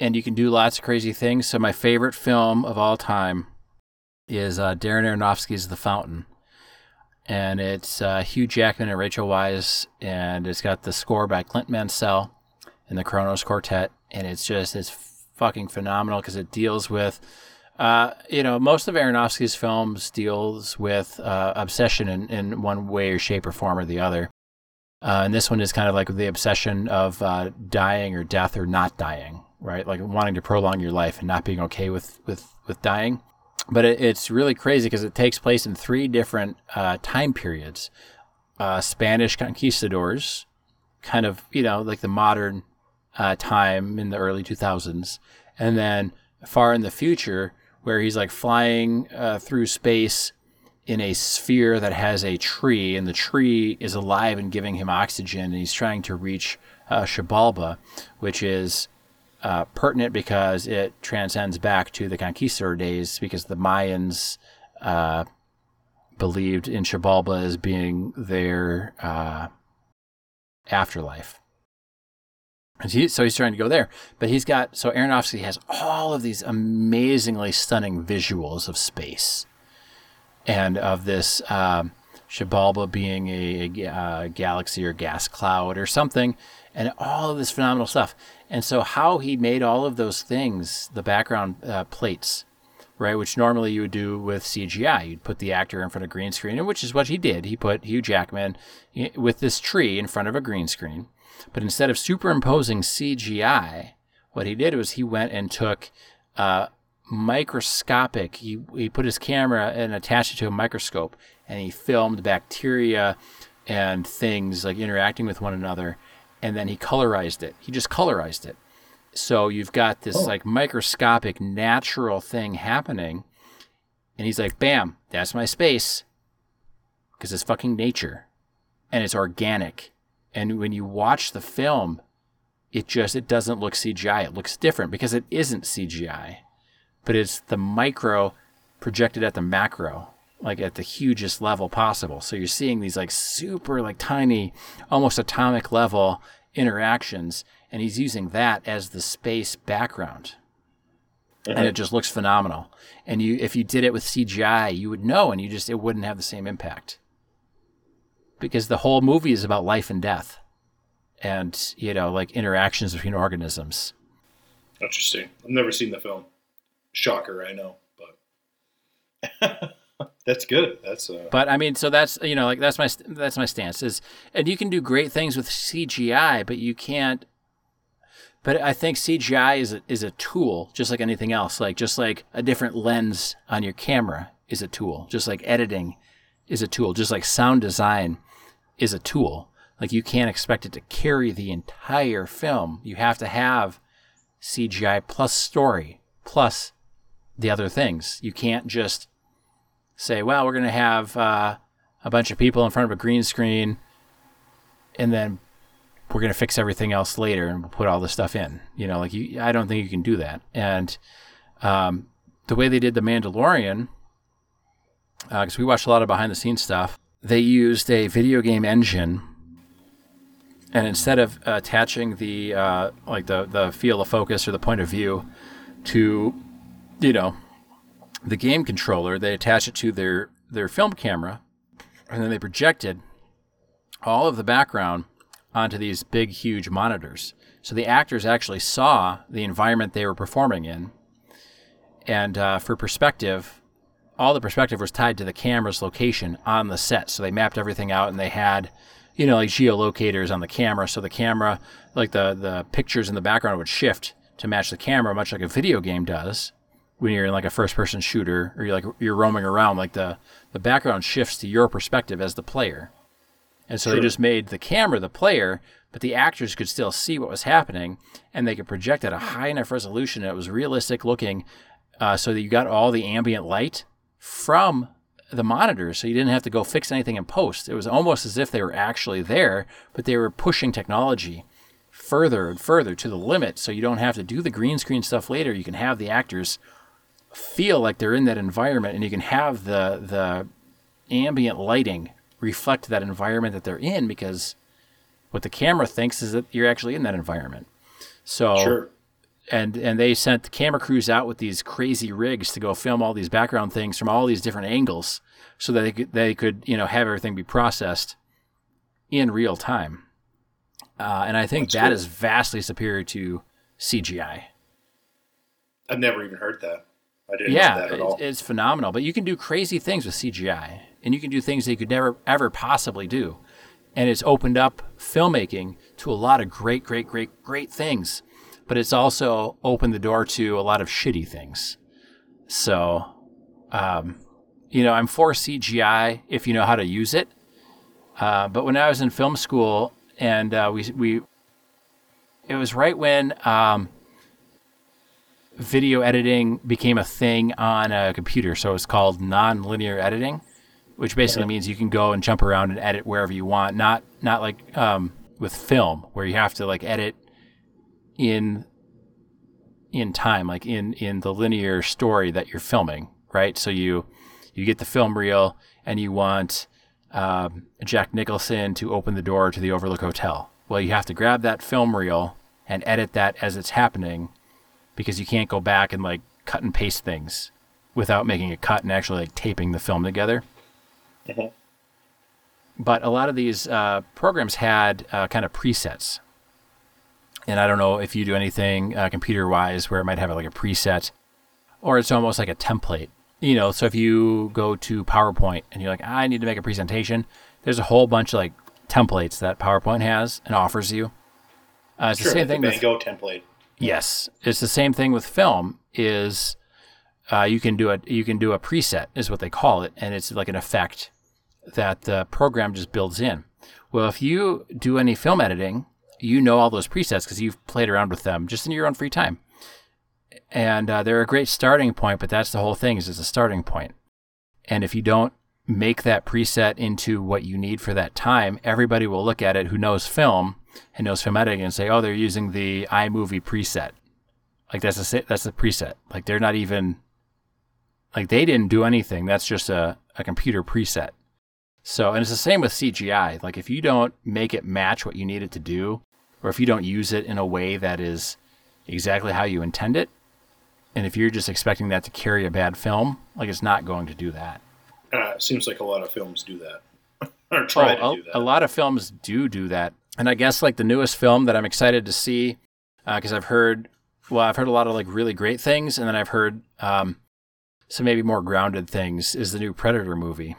and you can do lots of crazy things. So, my favorite film of all time is uh, Darren Aronofsky's The Fountain. And it's uh, Hugh Jackman and Rachel Weisz, and it's got the score by Clint Mansell and the Kronos Quartet. And it's just, it's fucking phenomenal because it deals with, uh, you know, most of Aronofsky's films deals with uh, obsession in, in one way or shape or form or the other. Uh, and this one is kind of like the obsession of uh, dying or death or not dying, right? Like wanting to prolong your life and not being okay with with with dying. But it, it's really crazy because it takes place in three different uh, time periods: uh, Spanish conquistadors, kind of you know like the modern uh, time in the early 2000s, and then far in the future where he's like flying uh, through space in a sphere that has a tree, and the tree is alive and giving him oxygen, and he's trying to reach uh, which is uh, pertinent because it transcends back to the conquistador days because the Mayans uh, believed in Xibalba as being their uh, afterlife. He, so he's trying to go there, but he's got so Aronofsky has all of these amazingly stunning visuals of space, and of this um, being a, a, a, uh, galaxy or gas cloud or something, and all of this phenomenal stuff. And so how he made all of those things, the background uh, plates, right, which normally you would do with CGI, you'd put the actor in front of green screen, which is what he did. He put Hugh Jackman eh, with this tree in front of a green screen but instead of superimposing CGI, what he did was he went and took uh, microscopic, he, he put his camera and attached it to a microscope and he filmed bacteria and things like interacting with one another. And then he colorized it. He just colorized it. So you've got this oh. like microscopic natural thing happening. And he's like, bam, that's my space. Because it's fucking nature. And it's organic and when you watch the film it just it doesn't look cgi it looks different because it isn't cgi but it's the micro projected at the macro like at the hugest level possible. So you're seeing these like super like tiny, almost atomic level interactions, and he's using that as the space background. Mm-hmm. And it just looks phenomenal. And you if you did it with CGI, you would know and you just it wouldn't have the same impact. Because the whole movie is about life and death. And, you know, like interactions between organisms. Interesting. I've never seen the film. Shocker, I know, but that's good. That's uh... But I mean, so that's you know, like that's my that's my stance is, and you can do great things with CGI, but you can't. But I think CGI is a, is a tool, just like anything else. Like just like a different lens on your camera is a tool, just like editing is a tool, just like sound design is a tool. Like you can't expect it to carry the entire film. You have to have CGI plus story plus the other things. You can't just say, well, we're going to have uh, a bunch of people in front of a green screen and then we're going to fix everything else later and we'll put all the stuff in. You know, like you, I don't think you can do that. And um, the way they did The Mandalorian, because uh, we watched a lot of behind the scenes stuff, they used a video game engine. And instead of attaching the uh, like the the field of focus or the point of view to you know, the game controller, they attach it to their, their film camera, and then they projected all of the background onto these big, huge monitors. So the actors actually saw the environment they were performing in. And uh, for perspective, all the perspective was tied to the camera's location on the set. So they mapped everything out and they had, you know, like geolocators on the camera. So the camera, like the, the pictures in the background would shift to match the camera, much like a video game does when you're in like a first person shooter or you're like you're roaming around like the the background shifts to your perspective as the player and so they just made the camera the player but the actors could still see what was happening and they could project at a high enough resolution that it was realistic looking uh, so that you got all the ambient light from the monitors so you didn't have to go fix anything in post it was almost as if they were actually there but they were pushing technology further and further to the limit so you don't have to do the green screen stuff later you can have the actors feel like they're in that environment and you can have the the ambient lighting reflect that environment that they're in because what the camera thinks is that you're actually in that environment. So sure. And and they sent the camera crews out with these crazy rigs to go film all these background things from all these different angles so that they could, they could you know have everything be processed in real time. Uh, and I think That's that cool. is vastly superior to CGI. I've never even heard that. I didn't yeah, know that at all. It's phenomenal. But you can do crazy things with CGI, and you can do things that you could never ever possibly do. And it's opened up filmmaking to a lot of great, great, great, great things. But it's also opened the door to a lot of shitty things. So, um, you know, I'm for CGI if you know how to use it. Uh, but when I was in film school, and uh, we we, it was right when um, video editing became a thing on a computer. So it's called non-linear editing, which basically means you can go and jump around and edit wherever you want. Not not like um, with film where you have to like edit in in time, like in in the linear story that you're filming, right? So you you get the film reel and you want um, Jack Nicholson to open the door to the Overlook Hotel. Well, you have to grab that film reel and edit that as it's happening because you can't go back and like cut and paste things without making a cut and actually like taping the film together. Mm-hmm. But a lot of these uh, programs had uh, kind of presets. And I don't know if you do anything uh, computer wise where it might have like a preset or it's almost like a template. You know, so if you go to PowerPoint and you're like, I need to make a presentation, there's a whole bunch of like templates that PowerPoint has and offers you. Uh, it's sure, the same thing. with Go template. Yes, it's the same thing with film. Is uh, you can do a you can do a preset is what they call it, and it's like an effect that the program just builds in. Well, if you do any film editing, you know all those presets because you've played around with them just in your own free time, and uh, they're a great starting point. But that's the whole thing is it's a starting point. and if you don't make that preset into what you need for that time, everybody will look at it who knows film and knows film editing and say, oh, they're using the iMovie preset. Like that's a that's a preset. Like they're not even Like they didn't do anything. That's just a, a computer preset. So, and it's the same with CGI. Like if you don't make it match what you need it to do, or if you don't use it in a way that is exactly how you intend it, and if you're just expecting that to carry a bad film, like it's not going to do that. Uh, seems like a lot of films do that, or try oh, to do that. A lot of films do do that, and I guess like the newest film that I'm excited to see, because uh, I've heard, well, I've heard a lot of like really great things, and then I've heard um, some maybe more grounded things. Is the new Predator movie?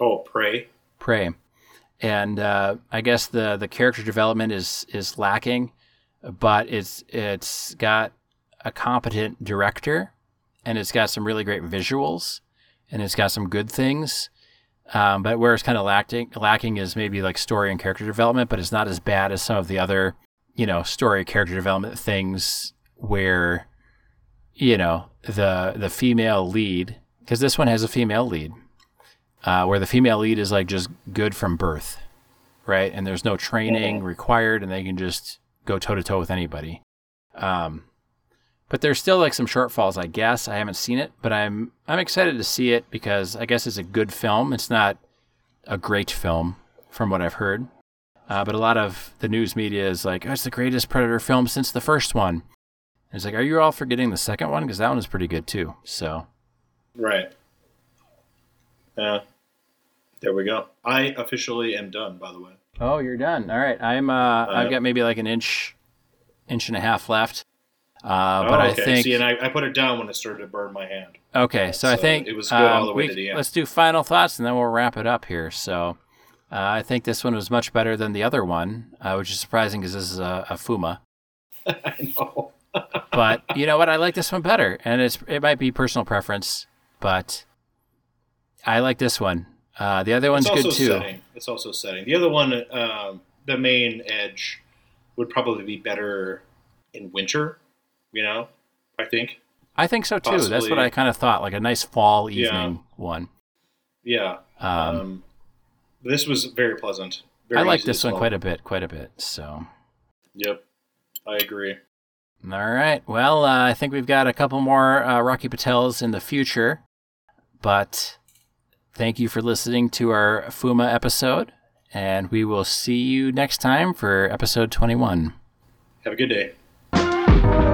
Oh, Prey. Prey, and uh, I guess the the character development is is lacking, but it's it's got a competent director, and it's got some really great visuals, and it's got some good things. Um, but where it's kind of lacking, lacking is maybe like story and character development, but it's not as bad as some of the other, you know, story character development things where, you know, the the female lead, because this one has a female lead, uh, where the female lead is like just good from birth, right? And there's no training mm-hmm. required, and they can just go toe to toe with anybody. Um, but there's still like some shortfalls, I guess. I haven't seen it, but I'm I'm excited to see it because I guess it's a good film. It's not a great film from what I've heard, uh, but a lot of the news media is like, oh, "It's the greatest Predator film since the first one." And it's like, are you all forgetting the second one? Because that one is pretty good too. So, right. Yeah. There we go. I officially am done. By the way. Oh, you're done. All right. I'm. Uh, uh I've got maybe like an inch, inch and a half left. Uh, but oh, okay. I think see, and I, I, put it down when it started to burn my hand. Okay, so, so I think it was good um, all the way we, to the end. Let's do final thoughts, and then we'll wrap it up here. So uh, I think this one was much better than the other one, uh, which is surprising because this is a, a Fuma. I know. but you know what? I like this one better, and it's it might be personal preference, but I like this one. Uh, the other one's good too. Setting. It's also setting. The other one, um, the main edge, would probably be better in winter you know, I think. I think so too. Possibly. That's what I kind of thought, like a nice fall evening yeah. one. Yeah. Um, um, this was very pleasant. Very I like this one quite a bit, quite a bit. So. Yep, I agree. All right. Well, uh, I think we've got a couple more uh, Rocky Patels in the future, but thank you for listening to our Fuma episode, and we will see you next time for episode 21. Have a good day.